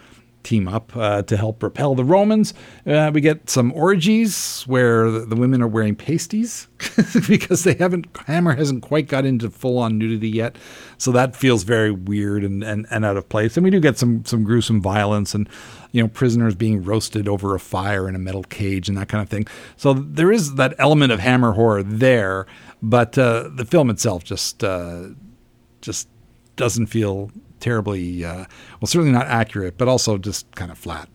team up uh, to help repel the Romans. Uh, we get some orgies where the, women are wearing pasties because they haven't Hammer hasn't quite got into full on nudity yet, so that feels very weird and, and, and out of place. And we do get some some gruesome violence and you know prisoners being roasted over a fire in a metal cage and that kind of thing. So there is that element of Hammer horror there, but uh, the film itself just uh, just doesn't feel terribly, uh, well, certainly not accurate, but also just kind of flat.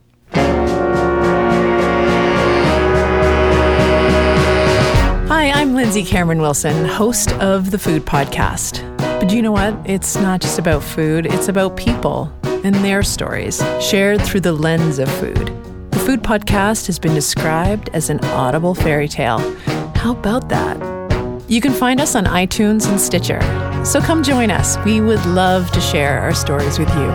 Hi, I'm Lindsay Cameron Wilson, host of the Food Podcast. But you know what? It's not just about food, it's about people and their stories, shared through the lens of food. The Food Podcast has been described as an audible fairy tale. How about that? You can find us on iTunes and Stitcher. So come join us. We would love to share our stories with you.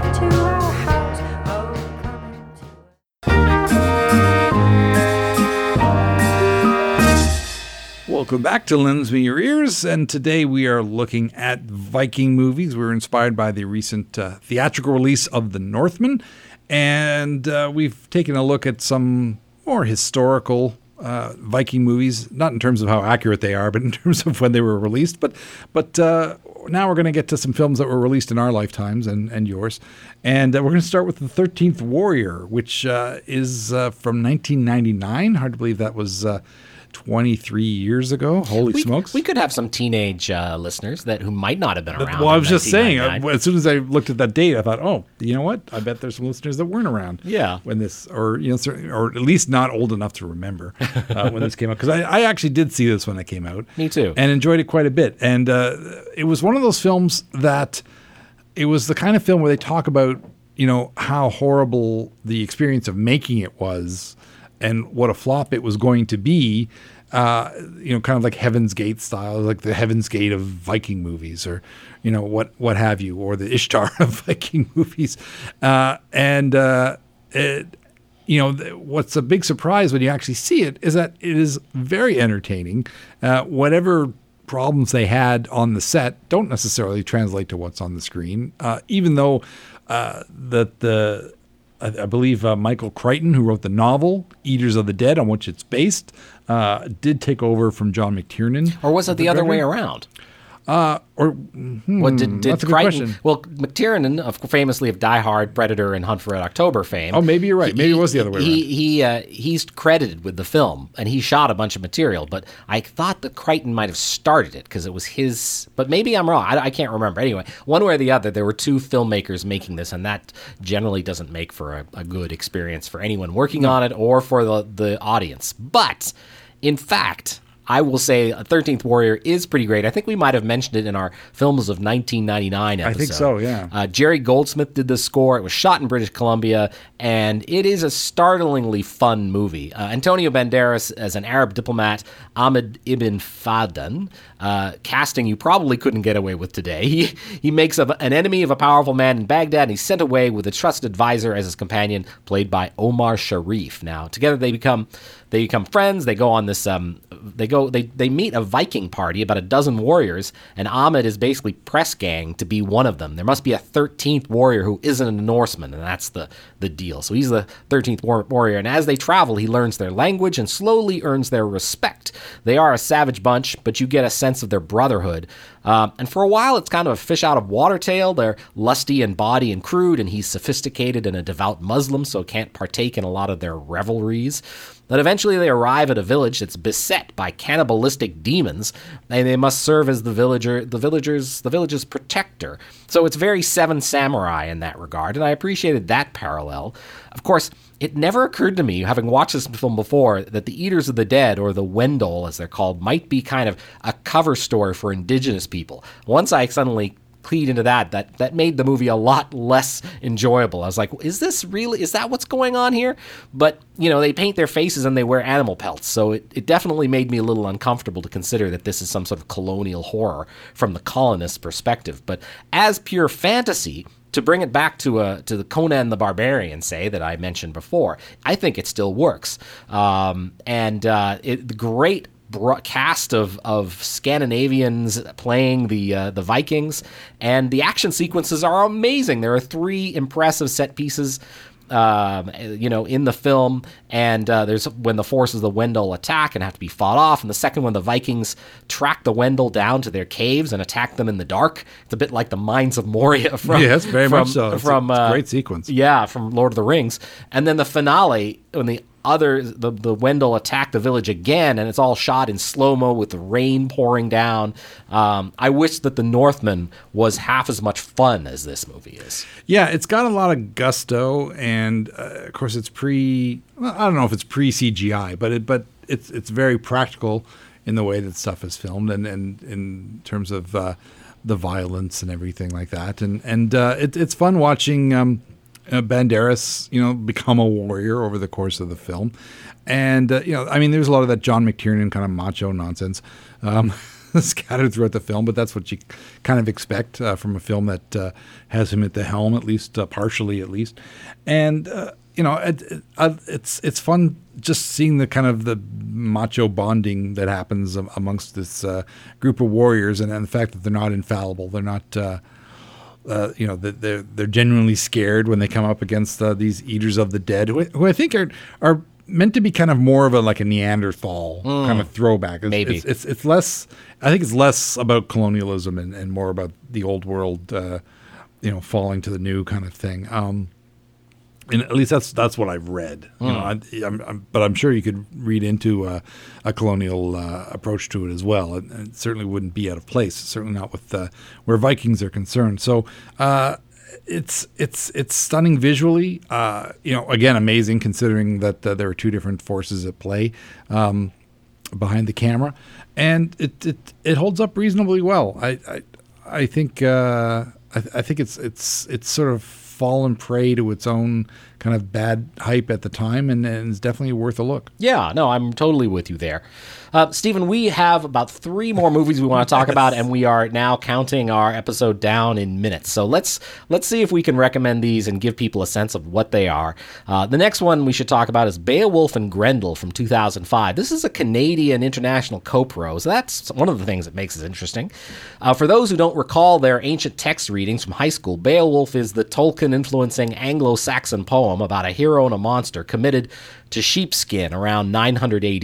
Welcome back to Lens Me Your Ears, and today we are looking at Viking movies. We are inspired by the recent uh, theatrical release of The Northman, and uh, we've taken a look at some more historical uh, Viking movies, not in terms of how accurate they are, but in terms of when they were released. But but uh, now we're going to get to some films that were released in our lifetimes and, and yours. And uh, we're going to start with The 13th Warrior, which uh, is uh, from 1999. Hard to believe that was uh, 23 years ago. Holy we, smokes! We could have some teenage uh, listeners that who might not have been around. Well, I was just saying. Uh, as soon as I looked at that date, I thought, oh, you know what? I bet there's some listeners that weren't around. Yeah. When this, or you know, or at least not old enough to remember uh, when this came out. Because I, I, actually did see this when it came out. Me too. And enjoyed it quite a bit. And uh, it was one of those films that it was the kind of film where they talk about you know how horrible the experience of making it was and what a flop it was going to be uh, you know, kind of like Heaven's Gate style, like the Heaven's Gate of Viking movies, or you know what what have you, or the Ishtar of Viking movies, uh, and uh, it, you know what's a big surprise when you actually see it is that it is very entertaining. Uh, whatever problems they had on the set don't necessarily translate to what's on the screen, uh, even though uh, that the I, believe uh, Michael Crichton, who wrote the novel Eaters of the Dead, on which it's based, uh, did take over from John McTiernan. Or was it the, the other way around? Uh, or hmm, What did, did Crichton? Well, McTiernan, of famously of Die Hard, Predator, and Hunt for Red October fame. Oh, maybe you're right. Maybe it was the other way He around. he uh, he's credited with the film, and he shot a bunch of material. But I thought that Crichton might have started it because it was his. But maybe I'm wrong. I, I can't remember. Anyway, one way or the other, there were two filmmakers making this, and that generally doesn't make for a, a good experience for anyone working on it or for the the audience. But in fact. I will say 13th Warrior is pretty great. I think we might have mentioned it in our films of 1999 episode. I think so, yeah. Uh, Jerry Goldsmith did the score. It was shot in British Columbia, and it is a startlingly fun movie. Uh, Antonio Banderas as an Arab diplomat, Ahmed Ibn Fadlan, uh, casting you probably couldn't get away with today. He, he makes a, an enemy of a powerful man in Baghdad, and he's sent away with a trusted advisor as his companion, played by Omar Sharif. Now, together they become they become friends. They go on this. Um, they go. They they meet a Viking party, about a dozen warriors, and Ahmed is basically press gang to be one of them. There must be a thirteenth warrior who isn't a Norseman, and that's the the deal. So he's the thirteenth war- warrior, and as they travel, he learns their language and slowly earns their respect. They are a savage bunch, but you get a sense of their brotherhood. Um, and for a while, it's kind of a fish out of water tale. They're lusty in body and crude, and he's sophisticated and a devout Muslim, so can't partake in a lot of their revelries. But eventually, they arrive at a village that's beset by cannibalistic demons, and they must serve as the villager, the villagers, the village's protector. So it's very Seven Samurai in that regard, and I appreciated that parallel. Of course, it never occurred to me, having watched this film before, that the Eaters of the Dead, or the Wendol as they're called, might be kind of a cover story for indigenous people. Once I suddenly keyed into that, that that made the movie a lot less enjoyable. I was like, is this really, is that what's going on here? But, you know, they paint their faces and they wear animal pelts, so it, it definitely made me a little uncomfortable to consider that this is some sort of colonial horror from the colonist perspective. But as pure fantasy, to bring it back to a to the Conan the Barbarian, say that I mentioned before, I think it still works. Um, and uh, it, the great bro- cast of of Scandinavians playing the uh, the Vikings, and the action sequences are amazing. There are three impressive set pieces. Um, you know, in the film, and uh, there's when the forces of the Wendol attack and have to be fought off, and the second one, the Vikings track the Wendol down to their caves and attack them in the dark. It's a bit like the Mines of Moria from Yes, very from, much so. It's a- From it's uh, great sequence. yeah, from Lord of the Rings. And then the finale when the other the, the Wendol attack the village again and it's all shot in slow-mo with the rain pouring down. Um, I wish that the Northman was half as much fun as this movie is. Yeah, it's got a lot of gusto, and uh, of course, it's pre. I don't know if it's pre CGI, but it but it's it's very practical in the way that stuff is filmed, and and in terms of uh, the violence and everything like that, and and uh, it, it's fun watching. Um, uh, Banderas, you know, become a warrior over the course of the film, and uh, you know, I mean, there's a lot of that John McTiernan kind of macho nonsense. Um, scattered throughout the film, but that's what you kind of expect uh, from a film that uh, has him at the helm, at least uh, partially, at least. And uh, you know, it, it, it's it's fun just seeing the kind of the macho bonding that happens amongst this group of warriors, and, and the fact that they're not infallible, they're not. Uh, you know, they're they're genuinely scared when they come up against uh, these eaters of the dead, who, who I think are are meant to be kind of more of a like a Neanderthal kind of throwback. It's, Maybe. it's, it's it's less. I think it's less about colonialism and, and more about the old world, uh, you know, falling to the new kind of thing. Um, and at least that's that's what I've read. You know, I, I'm, I'm, but I'm sure you could read into uh, a colonial uh, approach to it as well. and it certainly wouldn't be out of place. Certainly not with uh, where Vikings are concerned. So uh, it's it's it's stunning visually. Uh, you know, again, amazing considering that uh, there are two different forces at play. Um, behind the camera, and it it, it holds up reasonably well. I I, I think uh, I, I think it's it's it's sort of fallen prey to its own kind of bad hype at the time, and, and it's definitely worth a look. Yeah, no, I'm totally with you there. Uh, Stephen, we have about three more movies we want to talk about, and we are now counting our episode down in minutes. So let's let's see if we can recommend these and give people a sense of what they are. Uh, the next one we should talk about is Beowulf and Grendel from 2005. This is a Canadian international co-pro, so that's one of the things that makes it interesting. Uh, for those who don't recall their ancient text readings from high school, Beowulf is the Tolkien influencing Anglo-Saxon poem poem about a hero and a monster committed to sheepskin around 900 AD.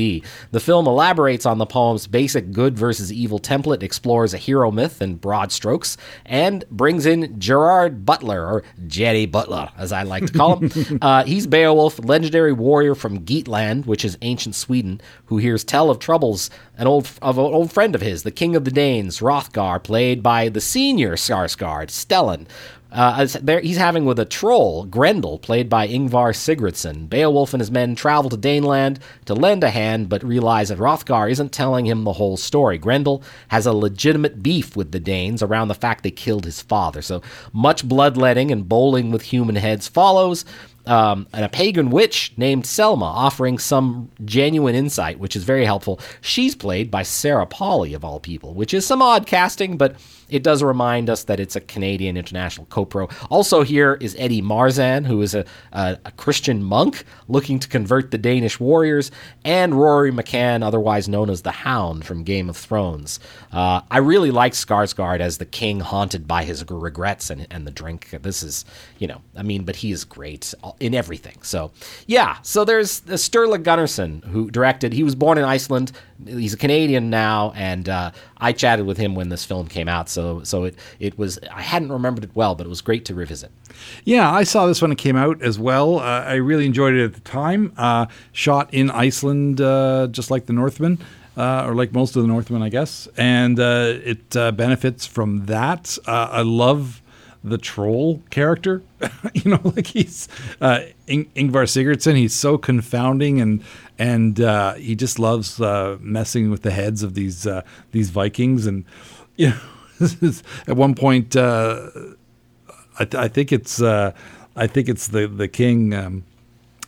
The film elaborates on the poem's basic good versus evil template, explores a hero myth in broad strokes, and brings in Gerard Butler, or Jerry Butler, as I like to call him. uh, he's Beowulf, legendary warrior from Geatland, which is ancient Sweden, who hears tell of troubles an old of an old friend of his, the king of the Danes, Hrothgar, played by the senior Skarsgård, Stellan. Uh, he's having with a troll, Grendel, played by Ingvar Sigurdsson. Beowulf and his men travel to Daneland to lend a hand, but realize that Hrothgar isn't telling him the whole story. Grendel has a legitimate beef with the Danes around the fact they killed his father. So much bloodletting and bowling with human heads follows um, and a pagan witch named Selma offering some genuine insight, which is very helpful. She's played by Sarah Polley, of all people, which is some odd casting, but it does remind us that it's a Canadian international co-pro. Also here is Eddie Marsan, who is a, a, a, Christian monk looking to convert the Danish warriors, and Rory McCann, otherwise known as the Hound from Game of Thrones. Uh, I really like Skarsgård as the king haunted by his regrets and, and the drink. This is, you know, I mean, but he is great in everything. So, yeah, so there's Sturla Gunnarsson, who directed, he was born in Iceland, he's a Canadian now, and uh, I chatted with him when this film came out. So so it it was I hadn't remembered it well, but it was great to revisit. Yeah, I saw this when it came out as well. Uh, I really enjoyed it at the time. Uh, shot in Iceland, uh, just like The Northman. Uh, or like most of the Northmen, I guess, and uh, it benefits from that. I love the troll character. you know, like he's uh, In- Ingvar Sigurdsson. He's so confounding, and and uh, he just loves uh, messing with the heads of these uh, these Vikings. And you know, at one point, uh, I, th- I, think it's uh, I think it's the the king um,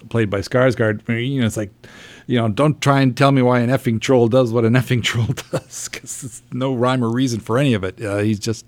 played by Skarsgård. You know, it's like you know, don't try and tell me why an effing troll does what an effing troll does, because there's no rhyme or reason for any of it. Uh, he's just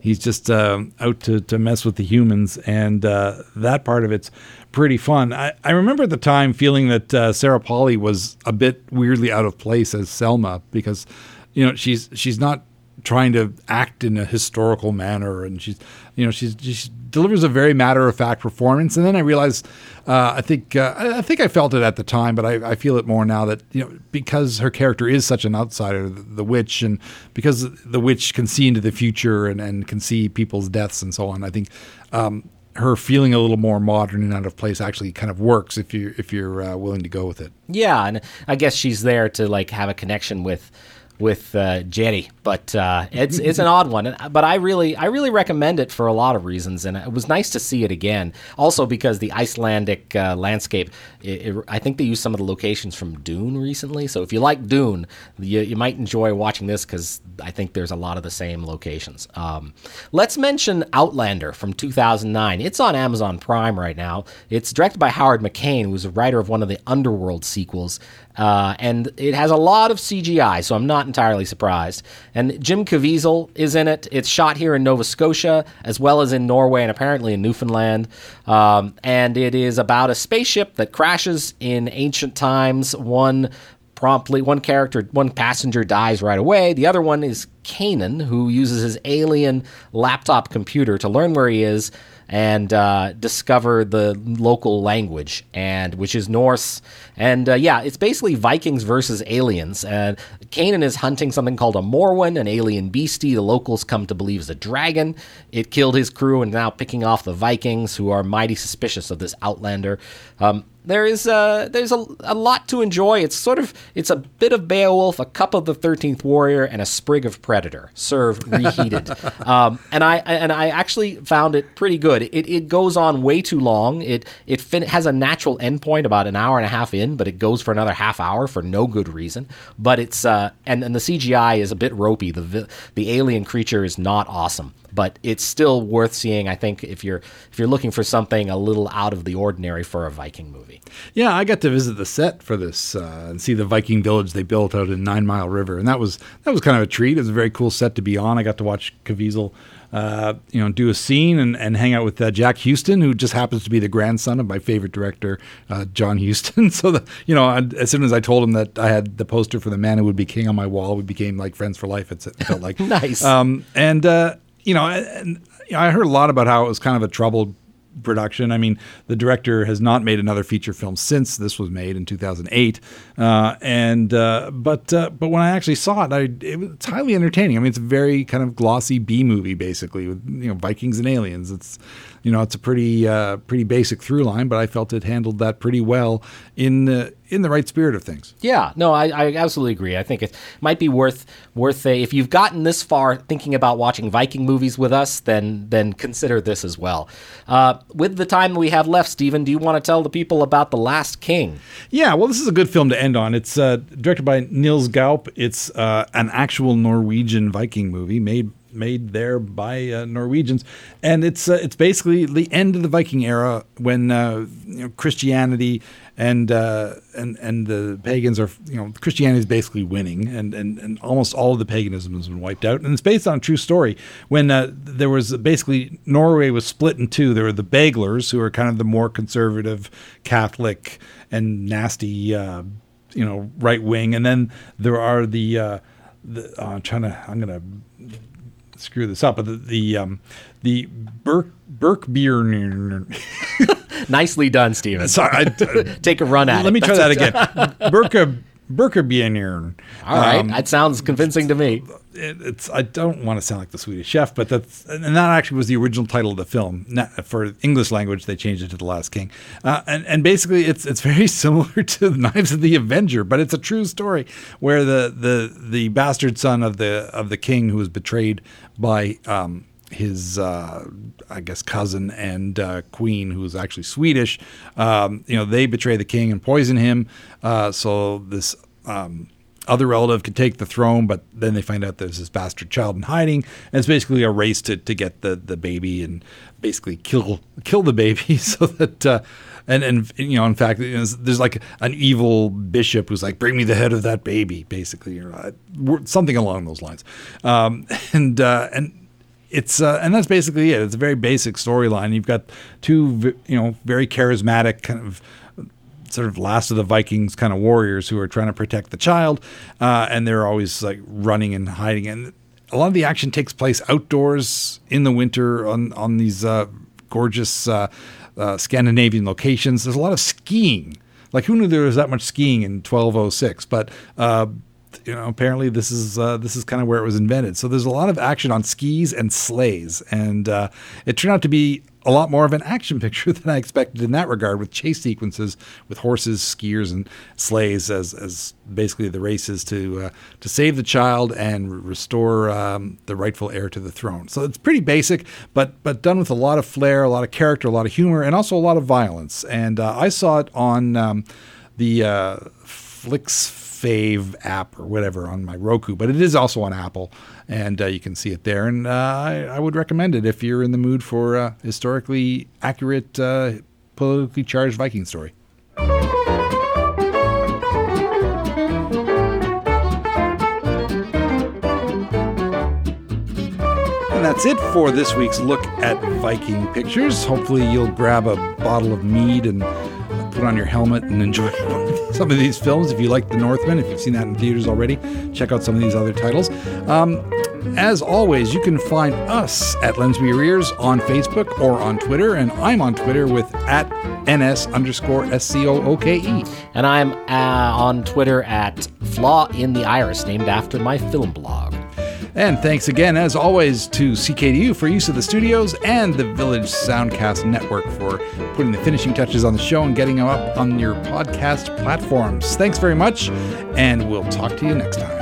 he's just uh, out to, to mess with the humans, and uh, that part of it's pretty fun. I, I remember at the time feeling that uh, Sarah Polley was a bit weirdly out of place as Selma because you know she's she's not trying to act in a historical manner, and she's you know she's she delivers a very matter of fact performance. And then I realized, uh, I think uh, I think I felt it at the time, but I, I, feel it more now that you know because her character is such an outsider, the, the, witch, and because the witch can see into the future and, and can see people's deaths and so on. I think. Um, her feeling a little more modern and out of place actually kind of works if you if you're uh, willing to go with it. Yeah, and I guess she's there to like have a connection with with uh, but uh, it's it's an odd one. But I really I really recommend it for a lot of reasons, and it was nice to see it again. Also because the Icelandic uh, landscape, it, it, I think they used some of the locations from Dune recently. So if you like Dune, you, you might enjoy watching this because I think there's a lot of the same locations. Um, let's mention Outlander from 2009. It's on Amazon Prime right now. It's directed by Howard McCain, who's a writer of one of the Underworld sequels. Uh, and it has a lot of CGI, so I'm not entirely surprised. And Jim Caviezel is in it. It's shot here in Nova Scotia, as well as in Norway and apparently in Newfoundland. Um, and it is about a spaceship that crashes in ancient times. One promptly, one character, one passenger dies right away. The other one is Kainan, who uses his alien laptop computer to learn where he is and uh, discover the local language, and which is Norse. And uh, yeah, it's basically Vikings versus aliens. And Kainan is hunting something called a Moorwen, an alien beastie the locals come to believe is a dragon. It killed his crew and now picking off the Vikings, who are mighty suspicious of this outlander. Um, there is uh, there's a, a lot to enjoy. It's sort of it's a bit of Beowulf, a cup of the Thirteenth Warrior, and a sprig of Predator, served reheated. um, and I and I actually found it pretty good. It, it goes on way too long. It it fin- has a natural endpoint about an hour and a half in, but it goes for another half hour for no good reason. But it's uh, and and the CGI is a bit ropey. The the alien creature is not awesome but it's still worth seeing. I think if you're if you're looking for something a little out of the ordinary for a Viking movie. Yeah, I got to visit the set for this uh, and see the Viking village they built out in Nine Mile River, and that was that was kind of a treat. It was a very cool set to be on. I got to watch Caviezel. Uh, you know, do a scene and, and hang out with uh, Jack Huston, who just happens to be the grandson of my favorite director, uh, John Huston. so, the, you know, as soon as I told him that I had the poster for the man who would be king on my wall, we became like friends for life. It felt like nice. Um, and uh, you know, I heard a lot about how it was kind of a troubled production. I mean, the director has not made another feature film since this was made in 2008. Uh, and uh, but uh, but when I actually saw it, I, it was, it's highly entertaining. I mean, it's a very kind of glossy B movie, basically with you know Vikings and aliens. It's you know, it's a pretty uh, pretty basic through line, but I felt it handled that pretty well in the in the right spirit of things. Yeah, no, I, I absolutely agree. I think it might be worth worth a if you've gotten this far thinking about watching Viking movies with us, then then consider this as well. Uh, with the time we have left, Stephen, do you want to tell the people about The Last King? Yeah, well, this is a good film to end on. It's uh, directed by Nils Gaup. It's uh, an actual Norwegian Viking movie made made there by uh, Norwegians, and it's uh, it's basically the end of the Viking era when uh, you know, Christianity and uh, and and the pagans are you know Christianity is basically winning, and, and and almost all of the paganism has been wiped out, and it's based on a true story. When uh, there was basically Norway was split in two. There were the Baglers, who are kind of the more conservative Catholic and nasty. Uh, you know, right wing, and then there are the, the I'm trying to, I'm gonna screw this up, but the the, um, the Burke Burke beer. Nicely done, Stephen. Sorry, I, take a run at let it. Let me try that again. Burke Burkebier. All right, Um, that sounds convincing to me. it, it's I don't want to sound like the Swedish Chef, but that's and that actually was the original title of the film. Not, for English language, they changed it to The Last King, uh, and and basically it's it's very similar to the Knives of the Avenger, but it's a true story where the the the bastard son of the of the king who was betrayed by. Um, his, uh, I guess, cousin and uh, queen, who is actually Swedish, um, you know, they betray the king and poison him. Uh, so this um, other relative could take the throne, but then they find out there's this bastard child in hiding, and it's basically a race to, to get the, the baby and basically kill kill the baby so that. Uh, and, and you know, in fact, you know, there's like an evil bishop who's like, "Bring me the head of that baby," basically, or uh, something along those lines. Um, and uh, and it's uh, and that's basically it. It's a very basic storyline. You've got two, you know, very charismatic kind of sort of last of the Vikings kind of warriors who are trying to protect the child, uh, and they're always like running and hiding. And a lot of the action takes place outdoors in the winter on on these uh, gorgeous uh, uh, Scandinavian locations. There's a lot of skiing. Like who knew there was that much skiing in 1206? But uh, you know, apparently this is uh, this is kind of where it was invented. So there's a lot of action on skis and sleighs, and uh, it turned out to be a lot more of an action picture than I expected in that regard, with chase sequences with horses, skiers, and sleighs as as basically the races to uh, to save the child and restore um, the rightful heir to the throne. So it's pretty basic, but but done with a lot of flair, a lot of character, a lot of humor, and also a lot of violence. And uh, I saw it on um, the uh, Flix Fave app or whatever on my Roku, but it is also on Apple, and uh, you can see it there. And uh, I, I would recommend it if you're in the mood for a historically accurate, uh, politically charged Viking story. And that's it for this week's look at Viking pictures. Hopefully, you'll grab a bottle of mead and put on your helmet and enjoy some of these films. If you like The Northman, if you've seen that in theaters already, check out some of these other titles. Um, as always, you can find us at Lens Me Your Ears on Facebook or on Twitter, and I'm on Twitter with at ns underscore s c o o k e. And I'm uh, on Twitter at Flaw in the Iris, named after my film blog. And thanks again, as always, to CKDU for use of the studios and the Village Soundcast Network for putting the finishing touches on the show and getting them up on your podcast platforms. Thanks very much, and we'll talk to you next time.